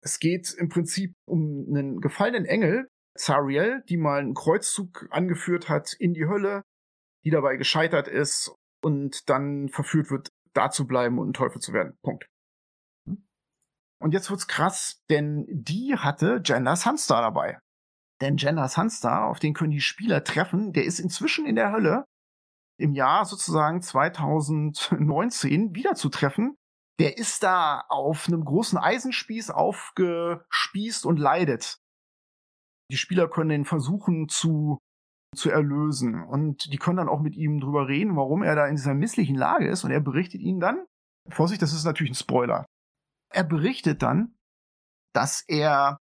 Es geht im Prinzip um einen gefallenen Engel, Zariel, die mal einen Kreuzzug angeführt hat in die Hölle, die dabei gescheitert ist und dann verführt wird, da zu bleiben und ein Teufel zu werden. Punkt. Und jetzt wird's krass, denn die hatte Jenna Sunstar dabei. Denn Jenna Sunstar, auf den können die Spieler treffen, der ist inzwischen in der Hölle im Jahr sozusagen 2019 wiederzutreffen. Der ist da auf einem großen Eisenspieß aufgespießt und leidet. Die Spieler können ihn versuchen zu, zu erlösen. Und die können dann auch mit ihm drüber reden, warum er da in dieser misslichen Lage ist. Und er berichtet ihnen dann, Vorsicht, das ist natürlich ein Spoiler. Er berichtet dann, dass er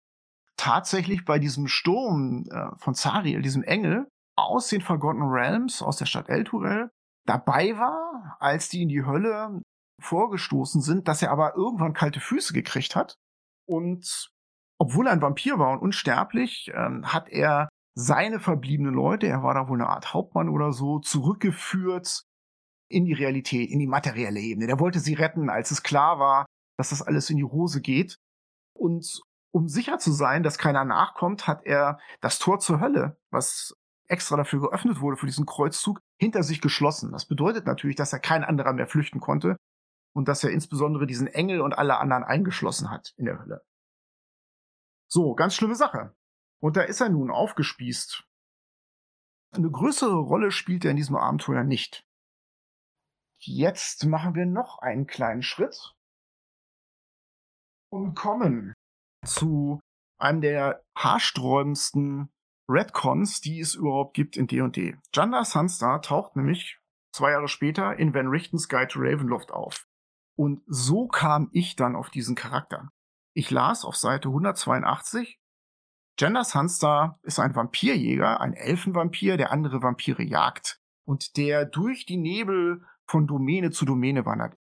tatsächlich bei diesem Sturm äh, von Zariel, diesem Engel, aus den Forgotten Realms, aus der Stadt Elturel, dabei war, als die in die Hölle vorgestoßen sind, dass er aber irgendwann kalte Füße gekriegt hat. Und obwohl er ein Vampir war und unsterblich, ähm, hat er seine verbliebenen Leute, er war da wohl eine Art Hauptmann oder so, zurückgeführt in die Realität, in die materielle Ebene. Der wollte sie retten, als es klar war, dass das alles in die Hose geht. Und um sicher zu sein, dass keiner nachkommt, hat er das Tor zur Hölle, was extra dafür geöffnet wurde für diesen Kreuzzug, hinter sich geschlossen. Das bedeutet natürlich, dass er kein anderer mehr flüchten konnte und dass er insbesondere diesen Engel und alle anderen eingeschlossen hat in der Hölle. So, ganz schlimme Sache. Und da ist er nun aufgespießt. Eine größere Rolle spielt er in diesem Abenteuer nicht. Jetzt machen wir noch einen kleinen Schritt und kommen zu einem der haarsträubendsten Redcons, die es überhaupt gibt in D&D. Janda Sunstar taucht nämlich zwei Jahre später in Van Richtens Guide to Ravenloft auf. Und so kam ich dann auf diesen Charakter. Ich las auf Seite 182, Janda Sunstar ist ein Vampirjäger, ein Elfenvampir, der andere Vampire jagt und der durch die Nebel von Domäne zu Domäne wandert.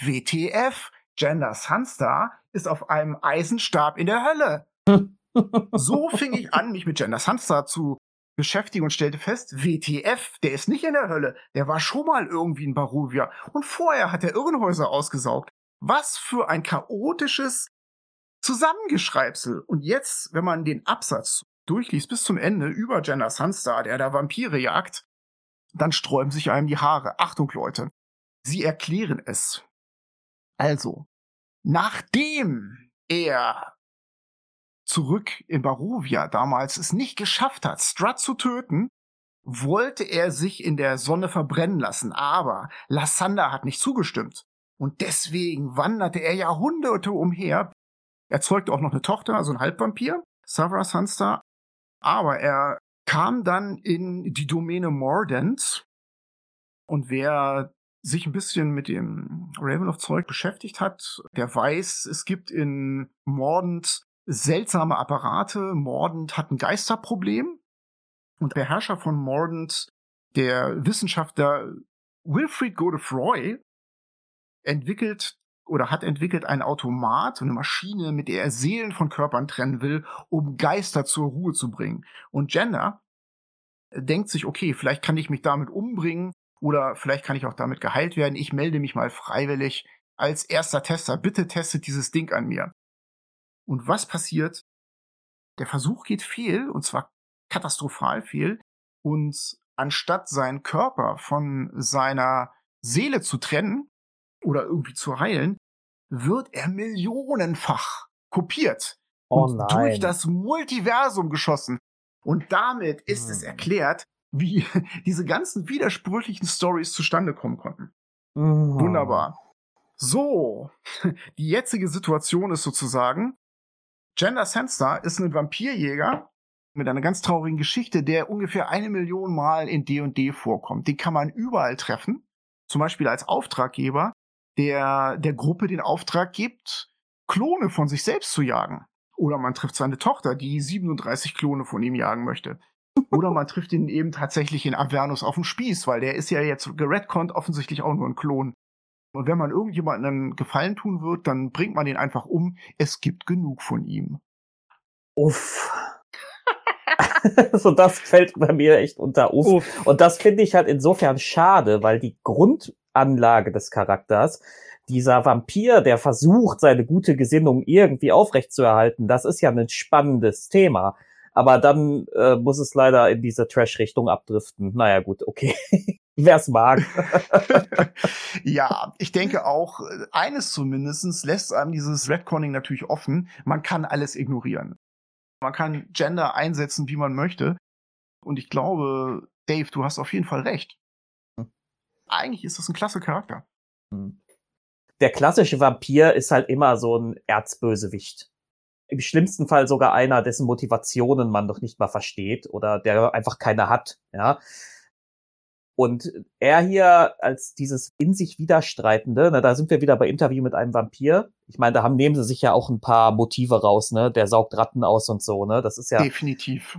WTF, Janda Sunstar ist auf einem Eisenstab in der Hölle. So fing ich an, mich mit Gender Sunstar zu beschäftigen und stellte fest, WTF, der ist nicht in der Hölle, der war schon mal irgendwie in Barovia und vorher hat er Irrenhäuser ausgesaugt. Was für ein chaotisches Zusammengeschreibsel. Und jetzt, wenn man den Absatz durchliest bis zum Ende über Jenna Sunstar, der da Vampire jagt, dann sträuben sich einem die Haare. Achtung, Leute. Sie erklären es. Also, nachdem er zurück in Barovia damals es nicht geschafft hat, Strut zu töten, wollte er sich in der Sonne verbrennen lassen, aber Lassander hat nicht zugestimmt. Und deswegen wanderte er Jahrhunderte umher, Er zeugte auch noch eine Tochter, also ein Halbvampir, Savra Sunstar. Aber er kam dann in die Domäne Mordant. Und wer sich ein bisschen mit dem Ravenloft-Zeug beschäftigt hat, der weiß, es gibt in Mordant seltsame Apparate. Mordant hat ein Geisterproblem. Und der Herrscher von Mordant, der Wissenschaftler Wilfried Godefroy, entwickelt oder hat entwickelt ein Automat, eine Maschine, mit der er Seelen von Körpern trennen will, um Geister zur Ruhe zu bringen. Und Gender denkt sich, okay, vielleicht kann ich mich damit umbringen oder vielleicht kann ich auch damit geheilt werden. Ich melde mich mal freiwillig als erster Tester. Bitte testet dieses Ding an mir. Und was passiert? Der Versuch geht fehl, und zwar katastrophal fehl. Und anstatt seinen Körper von seiner Seele zu trennen oder irgendwie zu heilen, wird er millionenfach kopiert
Oh
und durch das Multiversum geschossen. Und damit ist es
Hm.
erklärt, wie diese ganzen widersprüchlichen Stories zustande kommen konnten.
Mhm.
Wunderbar. So, die jetzige Situation ist sozusagen, Gender Sensor ist ein Vampirjäger mit einer ganz traurigen Geschichte, der ungefähr eine Million Mal in D&D vorkommt. Den kann man überall treffen. Zum Beispiel als Auftraggeber, der der Gruppe den Auftrag gibt, Klone von sich selbst zu jagen. Oder man trifft seine Tochter, die 37 Klone von ihm jagen möchte. Oder man trifft ihn eben tatsächlich in Avernus auf dem Spieß, weil der ist ja jetzt geredconnt offensichtlich auch nur ein Klon. Und wenn man irgendjemandem einen Gefallen tun wird, dann bringt man ihn einfach um. Es gibt genug von ihm.
Uff. so, das fällt bei mir echt unter Uff.
Uff.
Und das finde ich halt insofern schade, weil die Grundanlage des Charakters, dieser Vampir, der versucht, seine gute Gesinnung irgendwie aufrechtzuerhalten, das ist ja ein spannendes Thema. Aber dann äh, muss es leider in diese Trash-Richtung abdriften. Naja, gut, okay. Wer's mag.
ja, ich denke auch, äh, eines zumindestens lässt einem dieses Redconning natürlich offen. Man kann alles ignorieren. Man kann Gender einsetzen, wie man möchte. Und ich glaube, Dave, du hast auf jeden Fall recht.
Hm.
Eigentlich ist das ein klasse Charakter.
Der klassische Vampir ist halt immer so ein Erzbösewicht. Im schlimmsten Fall sogar einer, dessen Motivationen man noch nicht mal versteht oder der einfach keine hat, ja. Und er hier als dieses in sich Widerstreitende, ne, da sind wir wieder bei Interview mit einem Vampir. Ich meine, da haben, nehmen sie sich ja auch ein paar Motive raus, ne? Der saugt Ratten aus und so, ne? Das ist ja,
Definitiv.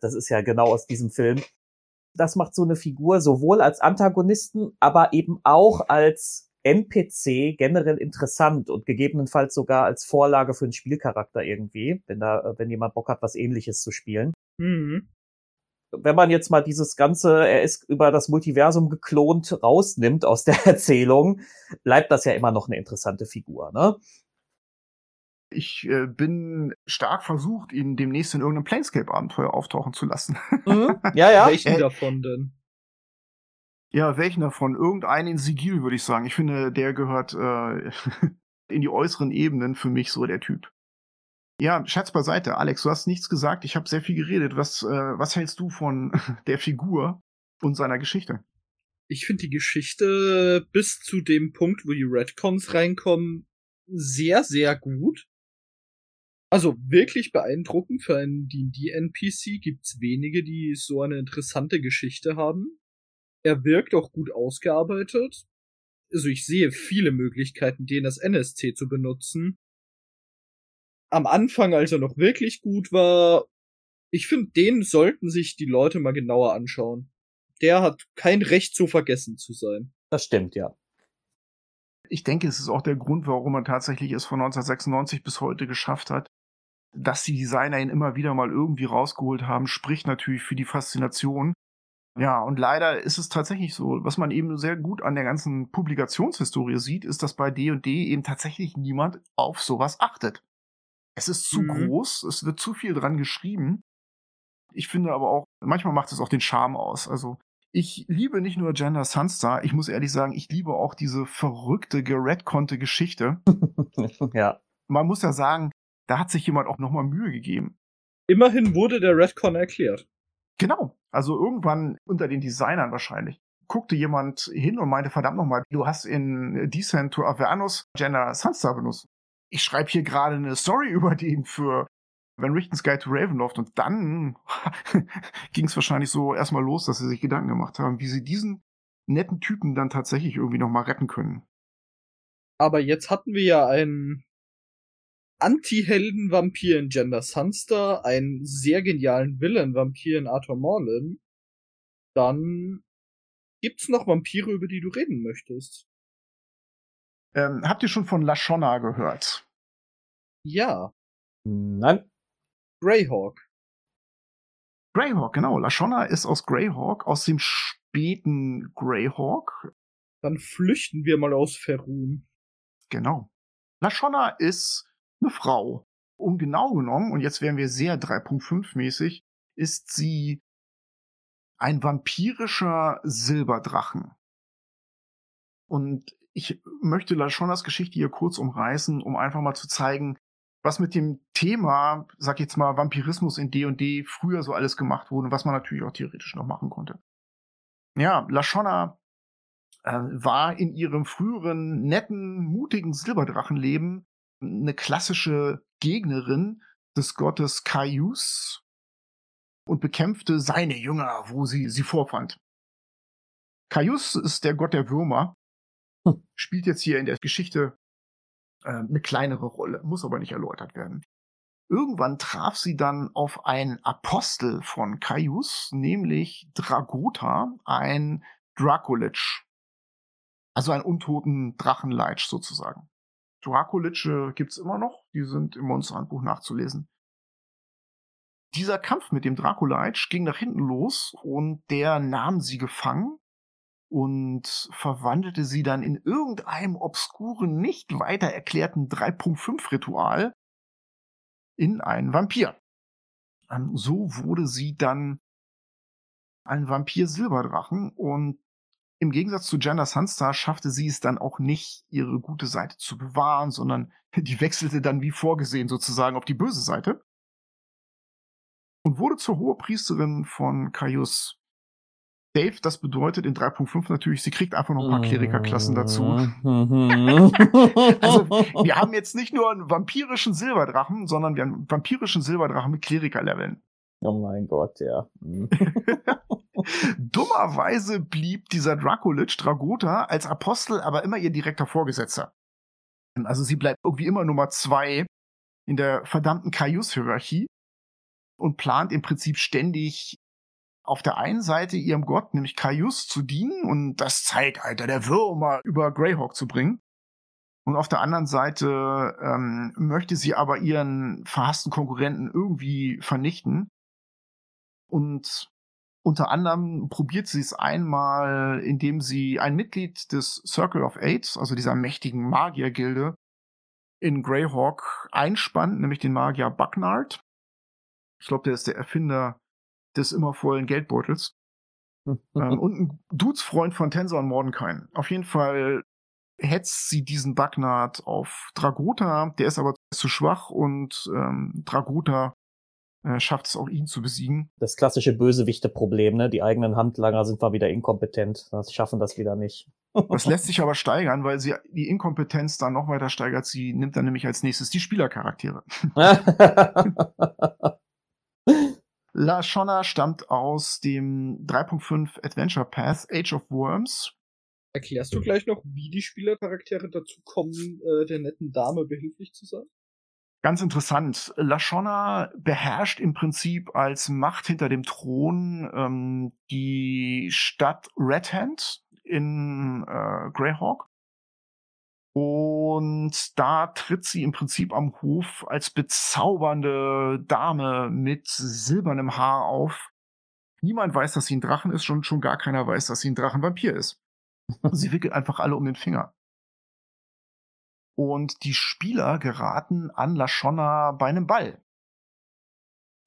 das ist ja genau aus diesem Film. Das macht so eine Figur sowohl als Antagonisten, aber eben auch als NPC generell interessant und gegebenenfalls sogar als Vorlage für einen Spielcharakter irgendwie, wenn da, äh, wenn jemand Bock hat, was ähnliches zu spielen.
Mhm.
Wenn man jetzt mal dieses ganze, er ist über das Multiversum geklont, rausnimmt aus der Erzählung, bleibt das ja immer noch eine interessante Figur, ne?
Ich äh, bin stark versucht, ihn demnächst in irgendeinem Planescape-Abenteuer auftauchen zu lassen.
Mhm. Ja, ja.
Welchen
Äh,
davon denn?
Ja, welchen davon? Irgendeinen in Sigil, würde ich sagen. Ich finde, der gehört äh, in die äußeren Ebenen für mich so der Typ. Ja, Schatz beiseite. Alex, du hast nichts gesagt. Ich habe sehr viel geredet. Was, äh, was hältst du von der Figur und seiner Geschichte?
Ich finde die Geschichte bis zu dem Punkt, wo die Redcons reinkommen, sehr, sehr gut. Also wirklich beeindruckend. Für einen D&D-NPC gibt's wenige, die so eine interessante Geschichte haben. Er wirkt auch gut ausgearbeitet. Also ich sehe viele Möglichkeiten, den als NSC zu benutzen. Am Anfang, als er noch wirklich gut war, ich finde, den sollten sich die Leute mal genauer anschauen. Der hat kein Recht zu vergessen zu sein.
Das stimmt, ja.
Ich denke, es ist auch der Grund, warum er tatsächlich es von 1996 bis heute geschafft hat. Dass die Designer ihn immer wieder mal irgendwie rausgeholt haben, spricht natürlich für die Faszination. Ja, und leider ist es tatsächlich so, was man eben sehr gut an der ganzen Publikationshistorie sieht, ist, dass bei D&D eben tatsächlich niemand auf sowas achtet. Es ist zu
Mhm.
groß, es wird zu viel dran geschrieben. Ich finde aber auch, manchmal macht es auch den Charme aus. Also, ich liebe nicht nur Gender Sunstar, ich muss ehrlich sagen, ich liebe auch diese verrückte, geredconnte Geschichte.
ja.
Man muss ja sagen, da hat sich jemand auch nochmal Mühe gegeben.
Immerhin wurde der Redcon erklärt.
Genau. Also irgendwann unter den Designern wahrscheinlich guckte jemand hin und meinte, verdammt nochmal, du hast in Descent to Avernus Gender Sunstar benutzt. ich schreibe hier gerade eine Story über den für Van Richten's Guide to Ravenloft und dann ging es wahrscheinlich so erstmal los, dass sie sich Gedanken gemacht haben, wie sie diesen netten Typen dann tatsächlich irgendwie nochmal retten können.
Aber jetzt hatten wir ja einen Anti-Helden-Vampir in Gender Sunster, einen sehr genialen Villain-Vampir in Arthur Morlin. Dann gibt's noch Vampire, über die du reden möchtest.
Ähm, habt ihr schon von Lashonna gehört?
Ja.
Nein.
Greyhawk.
Greyhawk, genau. Lashonna ist aus Greyhawk, aus dem späten Greyhawk.
Dann flüchten wir mal aus Ferun.
Genau. Lashonna ist eine Frau. Um genau genommen, und jetzt wären wir sehr 3.5 mäßig, ist sie ein vampirischer Silberdrachen. Und ich möchte Lashonnas Geschichte hier kurz umreißen, um einfach mal zu zeigen, was mit dem Thema, sag jetzt mal, Vampirismus in D&D früher so alles gemacht wurde und was man natürlich auch theoretisch noch machen konnte. Ja, Lashonna äh, war in ihrem früheren, netten, mutigen Silberdrachenleben eine klassische Gegnerin des Gottes Caius und bekämpfte seine Jünger, wo sie sie vorfand. Caius ist der Gott der Würmer, hm. spielt jetzt hier in der Geschichte äh, eine kleinere Rolle, muss aber nicht erläutert werden. Irgendwann traf sie dann auf einen Apostel von Caius, nämlich Dragota, ein Dracolich. Also einen untoten Drachenleitsch sozusagen. Dracoliche gibt's immer noch, die sind im Monsterhandbuch nachzulesen. Dieser Kampf mit dem Dracoleitsch ging nach hinten los und der nahm sie gefangen und verwandelte sie dann in irgendeinem obskuren, nicht weiter erklärten 3.5 Ritual in einen Vampir. Ähm, so wurde sie dann ein Vampir-Silberdrachen und im Gegensatz zu Jenna Sunstar schaffte sie es dann auch nicht, ihre gute Seite zu bewahren, sondern die wechselte dann wie vorgesehen sozusagen auf die böse Seite und wurde zur Hohepriesterin von Caius. Dave, das bedeutet in 3.5 natürlich, sie kriegt einfach noch ein paar Klerikerklassen dazu. Mhm. also, wir haben jetzt nicht nur einen vampirischen Silberdrachen, sondern wir haben einen vampirischen Silberdrachen mit Klerikerleveln.
Oh mein Gott, ja.
Dummerweise blieb dieser Dracolich, Dragota, als Apostel aber immer ihr direkter Vorgesetzter. Also sie bleibt irgendwie immer Nummer zwei in der verdammten Caius-Hierarchie und plant im Prinzip ständig auf der einen Seite ihrem Gott, nämlich Caius, zu dienen und das Zeitalter der Würmer über Greyhawk zu bringen. Und auf der anderen Seite ähm, möchte sie aber ihren verhassten Konkurrenten irgendwie vernichten. Und unter anderem probiert sie es einmal, indem sie ein Mitglied des Circle of Eight, also dieser mächtigen Magiergilde, in Greyhawk einspannt, nämlich den Magier Bucknard. Ich glaube, der ist der Erfinder des immer vollen Geldbeutels. ähm, und ein Dudesfreund von Tensor und Mordenkain. Auf jeden Fall hetzt sie diesen Bucknard auf Dragota, der ist aber zu schwach und ähm, Dragota äh, schafft es auch ihn zu besiegen.
Das klassische Bösewichte-Problem, ne? Die eigenen Handlanger sind mal wieder inkompetent, das schaffen das wieder nicht.
das lässt sich aber steigern, weil sie die Inkompetenz dann noch weiter steigert. Sie nimmt dann nämlich als nächstes die Spielercharaktere. La Shonna stammt aus dem 3.5 Adventure Path Age of Worms.
Erklärst du gleich noch, wie die Spielercharaktere dazu kommen, äh, der netten Dame behilflich zu sein?
Ganz interessant. Lashonna beherrscht im Prinzip als Macht hinter dem Thron ähm, die Stadt Red Hand in äh, Greyhawk. Und da tritt sie im Prinzip am Hof als bezaubernde Dame mit silbernem Haar auf. Niemand weiß, dass sie ein Drachen ist, schon, schon gar keiner weiß, dass sie ein Drachenvampir ist. sie wickelt einfach alle um den Finger. Und die Spieler geraten an Lashonna bei einem Ball.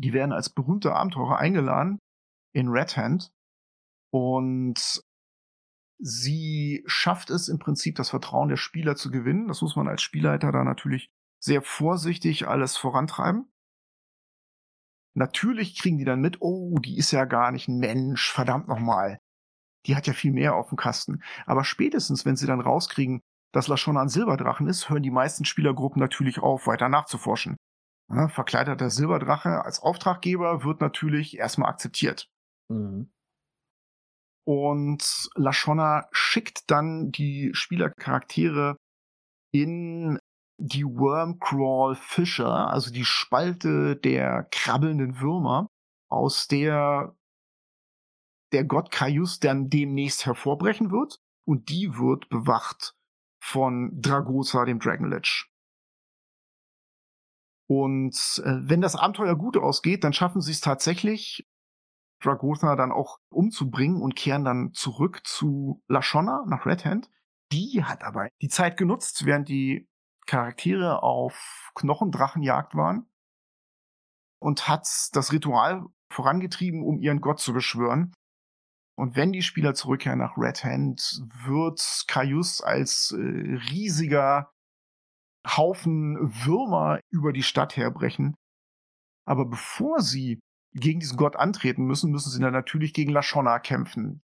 Die werden als berühmte Abenteurer eingeladen in Red Hand. Und sie schafft es im Prinzip, das Vertrauen der Spieler zu gewinnen. Das muss man als Spielleiter da natürlich sehr vorsichtig alles vorantreiben. Natürlich kriegen die dann mit, oh, die ist ja gar nicht ein Mensch, verdammt nochmal. Die hat ja viel mehr auf dem Kasten. Aber spätestens, wenn sie dann rauskriegen, dass Lashonna ein Silberdrachen ist, hören die meisten Spielergruppen natürlich auf, weiter nachzuforschen. Ja, verkleideter Silberdrache als Auftraggeber wird natürlich erstmal akzeptiert. Mhm. Und Lashonna schickt dann die Spielercharaktere in die Wormcrawl Fisher, also die Spalte der krabbelnden Würmer, aus der der Gott Kaius dann demnächst hervorbrechen wird. Und die wird bewacht von Dragosa, dem Dragonlich. Und äh, wenn das Abenteuer gut ausgeht, dann schaffen sie es tatsächlich, Dragotha dann auch umzubringen und kehren dann zurück zu Lashonna nach Red Hand. Die hat aber die Zeit genutzt, während die Charaktere auf Knochendrachenjagd waren und hat das Ritual vorangetrieben, um ihren Gott zu beschwören. Und wenn die Spieler zurückkehren nach Red Hand, wird Caius als äh, riesiger Haufen Würmer über die Stadt herbrechen. Aber bevor sie gegen diesen Gott antreten müssen, müssen sie dann natürlich gegen Lashonna kämpfen.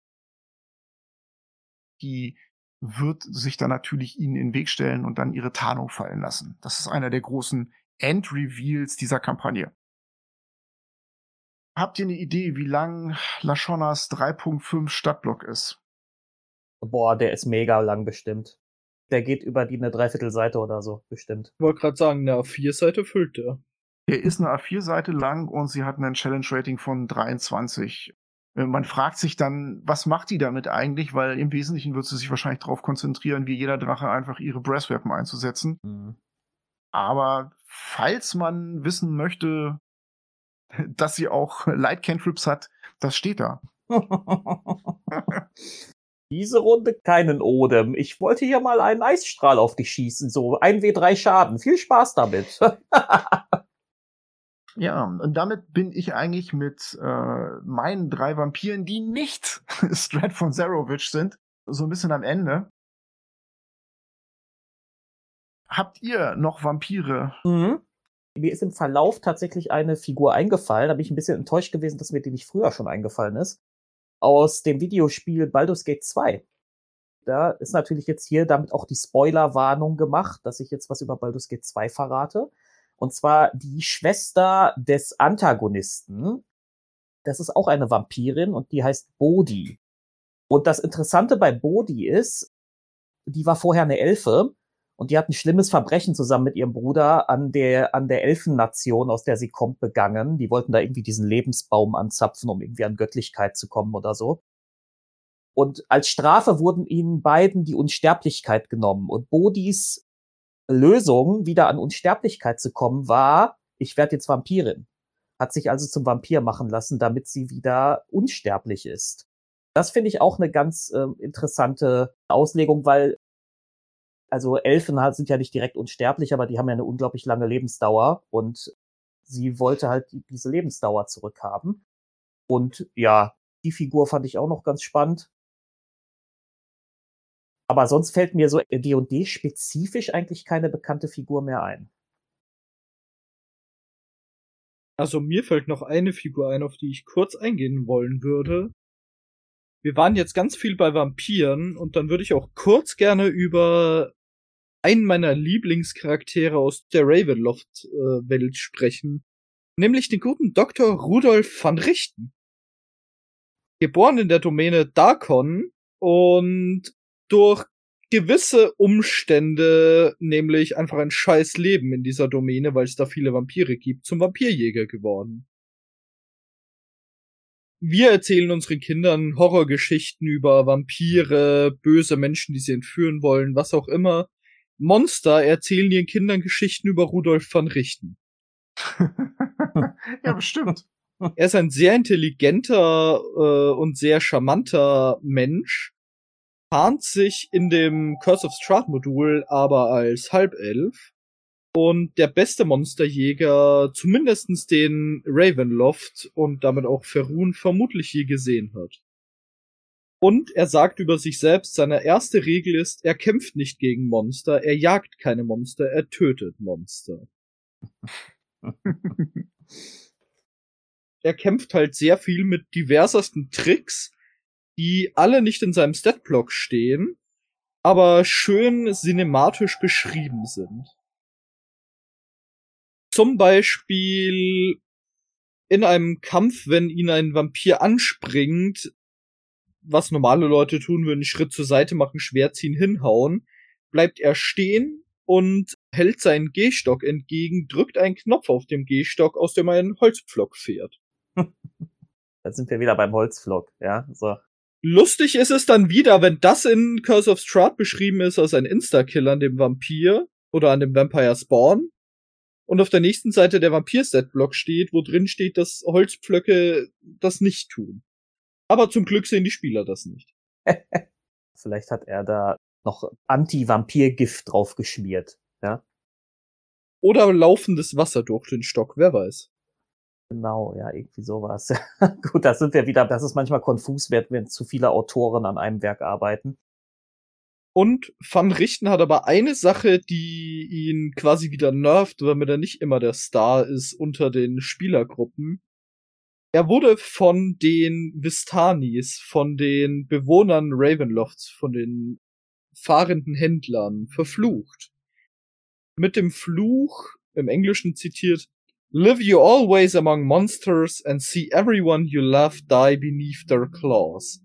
Die wird sich dann natürlich ihnen in den Weg stellen und dann ihre Tarnung fallen lassen. Das ist einer der großen End-Reveals dieser Kampagne. Habt ihr eine Idee, wie lang Lashonnas 3.5 Stadtblock ist?
Boah, der ist mega lang bestimmt. Der geht über die eine Dreiviertelseite oder so, bestimmt.
Ich wollte gerade sagen, eine A4-Seite füllt der.
Der ist eine A4-Seite lang und sie hat ein Challenge-Rating von 23. Äh, man fragt sich dann, was macht die damit eigentlich? Weil im Wesentlichen wird sie sich wahrscheinlich darauf konzentrieren, wie jeder Drache einfach ihre Breastweapon einzusetzen. Mhm. Aber falls man wissen möchte, dass sie auch Light Cantrips hat, das steht da.
Diese Runde keinen Odem. Ich wollte hier mal einen Eisstrahl auf dich schießen. So, 1W3 Schaden. Viel Spaß damit.
Ja, und damit bin ich eigentlich mit äh, meinen drei Vampiren, die nicht Strat von Zarovich sind, so ein bisschen am Ende. Habt ihr noch Vampire?
Mhm. Mir ist im Verlauf tatsächlich eine Figur eingefallen. Da bin ich ein bisschen enttäuscht gewesen, dass mir die nicht früher schon eingefallen ist. Aus dem Videospiel Baldur's Gate 2. Da ist natürlich jetzt hier damit auch die Spoilerwarnung gemacht, dass ich jetzt was über Baldur's Gate 2 verrate. Und zwar die Schwester des Antagonisten. Das ist auch eine Vampirin und die heißt Bodhi. Und das Interessante bei Bodhi ist, die war vorher eine Elfe und die hat ein schlimmes Verbrechen zusammen mit ihrem Bruder an der, an der Elfennation, aus der sie kommt, begangen. Die wollten da irgendwie diesen Lebensbaum anzapfen, um irgendwie an Göttlichkeit zu kommen oder so. Und als Strafe wurden ihnen beiden die Unsterblichkeit genommen. Und Bodhis Lösung, wieder an Unsterblichkeit zu kommen, war, ich werde jetzt Vampirin. Hat sich also zum Vampir machen lassen, damit sie wieder unsterblich ist. Das finde ich auch eine ganz äh, interessante Auslegung, weil also Elfen sind ja nicht direkt unsterblich, aber die haben ja eine unglaublich lange Lebensdauer und sie wollte halt diese Lebensdauer zurückhaben. Und ja, die Figur fand ich auch noch ganz spannend. Aber sonst fällt mir so D&D spezifisch eigentlich keine bekannte Figur mehr ein.
Also mir fällt noch eine Figur ein, auf die ich kurz eingehen wollen würde. Wir waren jetzt ganz viel bei Vampiren und dann würde ich auch kurz gerne über einen meiner Lieblingscharaktere aus der Ravenloft-Welt äh, sprechen, nämlich den guten Dr. Rudolf van Richten. Geboren in der Domäne Darkon und durch gewisse Umstände, nämlich einfach ein scheiß Leben in dieser Domäne, weil es da viele Vampire gibt, zum Vampirjäger geworden. Wir erzählen unseren Kindern Horrorgeschichten über Vampire, böse Menschen, die sie entführen wollen, was auch immer. Monster erzählen ihren Kindern Geschichten über Rudolf van Richten.
ja, bestimmt.
Er ist ein sehr intelligenter äh, und sehr charmanter Mensch, tarnt sich in dem Curse of Strahd Modul aber als Halbelf und der beste Monsterjäger, zumindestens den Ravenloft und damit auch Ferun vermutlich je gesehen hat. Und er sagt über sich selbst, seine erste Regel ist, er kämpft nicht gegen Monster, er jagt keine Monster, er tötet Monster. er kämpft halt sehr viel mit diversesten Tricks, die alle nicht in seinem Statblock stehen, aber schön cinematisch beschrieben sind. Zum Beispiel in einem Kampf, wenn ihn ein Vampir anspringt, was normale Leute tun würden, Schritt zur Seite machen, Schwert ziehen, hinhauen, bleibt er stehen und hält seinen Gehstock entgegen, drückt einen Knopf auf dem Gehstock, aus dem ein Holzpflock fährt.
da sind wir wieder beim Holzpflock, ja, so.
Lustig ist es dann wieder, wenn das in Curse of Strahd beschrieben ist als ein Insta-Kill an dem Vampir oder an dem Vampire Spawn. Und auf der nächsten Seite der Vampir-Set-Block steht, wo drin steht, dass Holzpflöcke das nicht tun. Aber zum Glück sehen die Spieler das nicht.
Vielleicht hat er da noch Anti-Vampir-Gift drauf geschmiert, ja?
Oder laufendes Wasser durch den Stock, wer weiß.
Genau, ja, irgendwie sowas. Gut, da sind wir wieder, das ist manchmal konfus wenn zu viele Autoren an einem Werk arbeiten.
Und Van Richten hat aber eine Sache, die ihn quasi wieder nervt, weil er nicht immer der Star ist unter den Spielergruppen. Er wurde von den Vistanis, von den Bewohnern Ravenlofts, von den fahrenden Händlern verflucht. Mit dem Fluch, im Englischen zitiert, Live you always among monsters and see everyone you love die beneath their claws.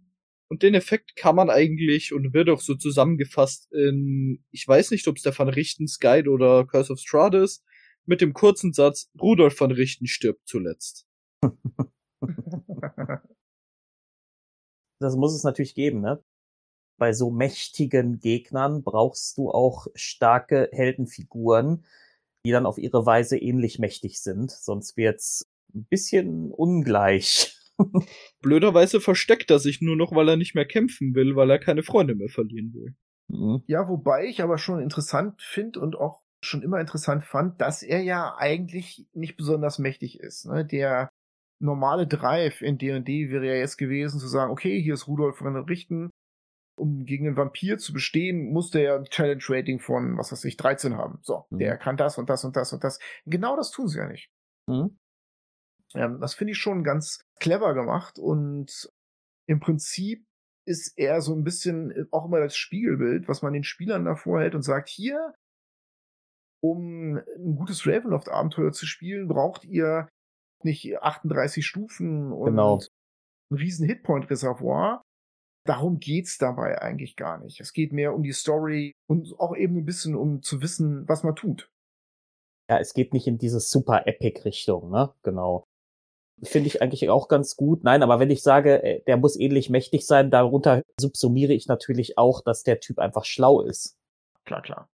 Und den Effekt kann man eigentlich und wird auch so zusammengefasst in, ich weiß nicht, ob es der Van Richtens Guide oder Curse of Strahd ist, mit dem kurzen Satz, Rudolf van Richten stirbt zuletzt.
das muss es natürlich geben, ne? Bei so mächtigen Gegnern brauchst du auch starke Heldenfiguren, die dann auf ihre Weise ähnlich mächtig sind. Sonst wird's ein bisschen ungleich.
Blöderweise versteckt er sich nur noch, weil er nicht mehr kämpfen will, weil er keine Freunde mehr verlieren will.
Mhm. Ja, wobei ich aber schon interessant finde und auch schon immer interessant fand, dass er ja eigentlich nicht besonders mächtig ist. Ne? Der normale Drive in D&D wäre ja jetzt gewesen zu sagen, okay, hier ist Rudolf von Richten. Um gegen den Vampir zu bestehen, musste er ein Challenge-Rating von, was weiß ich, 13 haben. So, mhm. der kann das und das und das und das. Genau das tun sie ja nicht. Mhm. Ähm, das finde ich schon ganz clever gemacht und im Prinzip ist er so ein bisschen äh, auch immer das Spiegelbild, was man den Spielern davor hält und sagt, hier, um ein gutes Ravenloft-Abenteuer zu spielen, braucht ihr nicht 38 Stufen und genau. ein riesen Hitpoint-Reservoir. Darum geht's dabei eigentlich gar nicht. Es geht mehr um die Story und auch eben ein bisschen um zu wissen, was man tut.
Ja, es geht nicht in diese super Epic-Richtung, ne? Genau. Finde ich eigentlich auch ganz gut. Nein, aber wenn ich sage, äh, der muss ähnlich mächtig sein, darunter subsumiere ich natürlich auch, dass der Typ einfach schlau ist.
Klar, klar.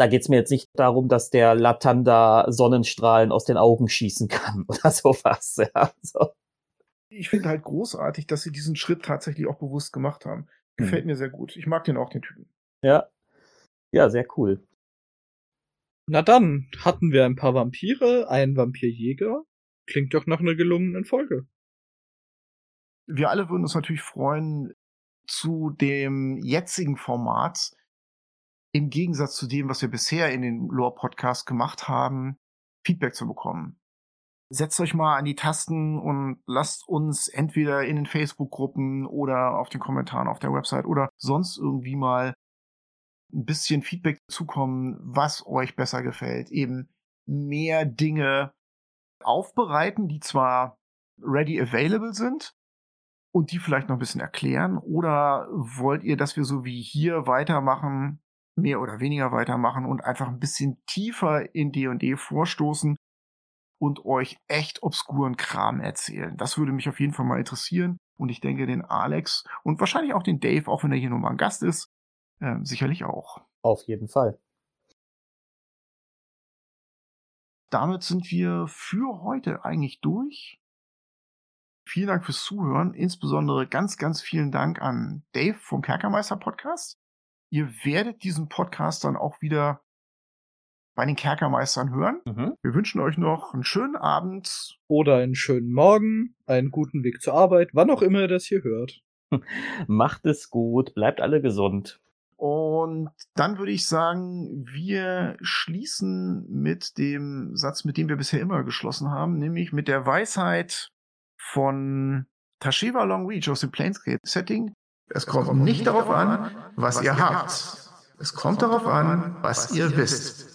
Da geht's mir jetzt nicht darum, dass der Latanda Sonnenstrahlen aus den Augen schießen kann oder sowas. Ja, so.
Ich finde halt großartig, dass sie diesen Schritt tatsächlich auch bewusst gemacht haben. Gefällt hm. mir sehr gut. Ich mag den auch, den Typen.
Ja. Ja, sehr cool.
Na dann hatten wir ein paar Vampire, einen Vampirjäger. Klingt doch nach einer gelungenen Folge.
Wir alle würden uns natürlich freuen, zu dem jetzigen Format im Gegensatz zu dem, was wir bisher in den Lore-Podcasts gemacht haben, Feedback zu bekommen. Setzt euch mal an die Tasten und lasst uns entweder in den Facebook-Gruppen oder auf den Kommentaren auf der Website oder sonst irgendwie mal ein bisschen Feedback zukommen, was euch besser gefällt. Eben mehr Dinge aufbereiten, die zwar ready available sind und die vielleicht noch ein bisschen erklären oder wollt ihr, dass wir so wie hier weitermachen, mehr oder weniger weitermachen und einfach ein bisschen tiefer in D&D vorstoßen und euch echt obskuren Kram erzählen. Das würde mich auf jeden Fall mal interessieren und ich denke den Alex und wahrscheinlich auch den Dave, auch wenn er hier nur mal ein Gast ist, äh, sicherlich auch.
Auf jeden Fall.
Damit sind wir für heute eigentlich durch. Vielen Dank fürs Zuhören. Insbesondere ganz, ganz vielen Dank an Dave vom Kerkermeister Podcast. Ihr werdet diesen Podcast dann auch wieder bei den Kerkermeistern hören. Mhm. Wir wünschen euch noch einen schönen Abend.
Oder einen schönen Morgen, einen guten Weg zur Arbeit, wann auch immer ihr das hier hört.
Macht es gut, bleibt alle gesund.
Und dann würde ich sagen, wir schließen mit dem Satz, mit dem wir bisher immer geschlossen haben, nämlich mit der Weisheit von Tashiva Long Reach aus dem Planescape Setting Es kommt nicht darauf an, was ihr habt. Es kommt darauf an, was ihr wisst.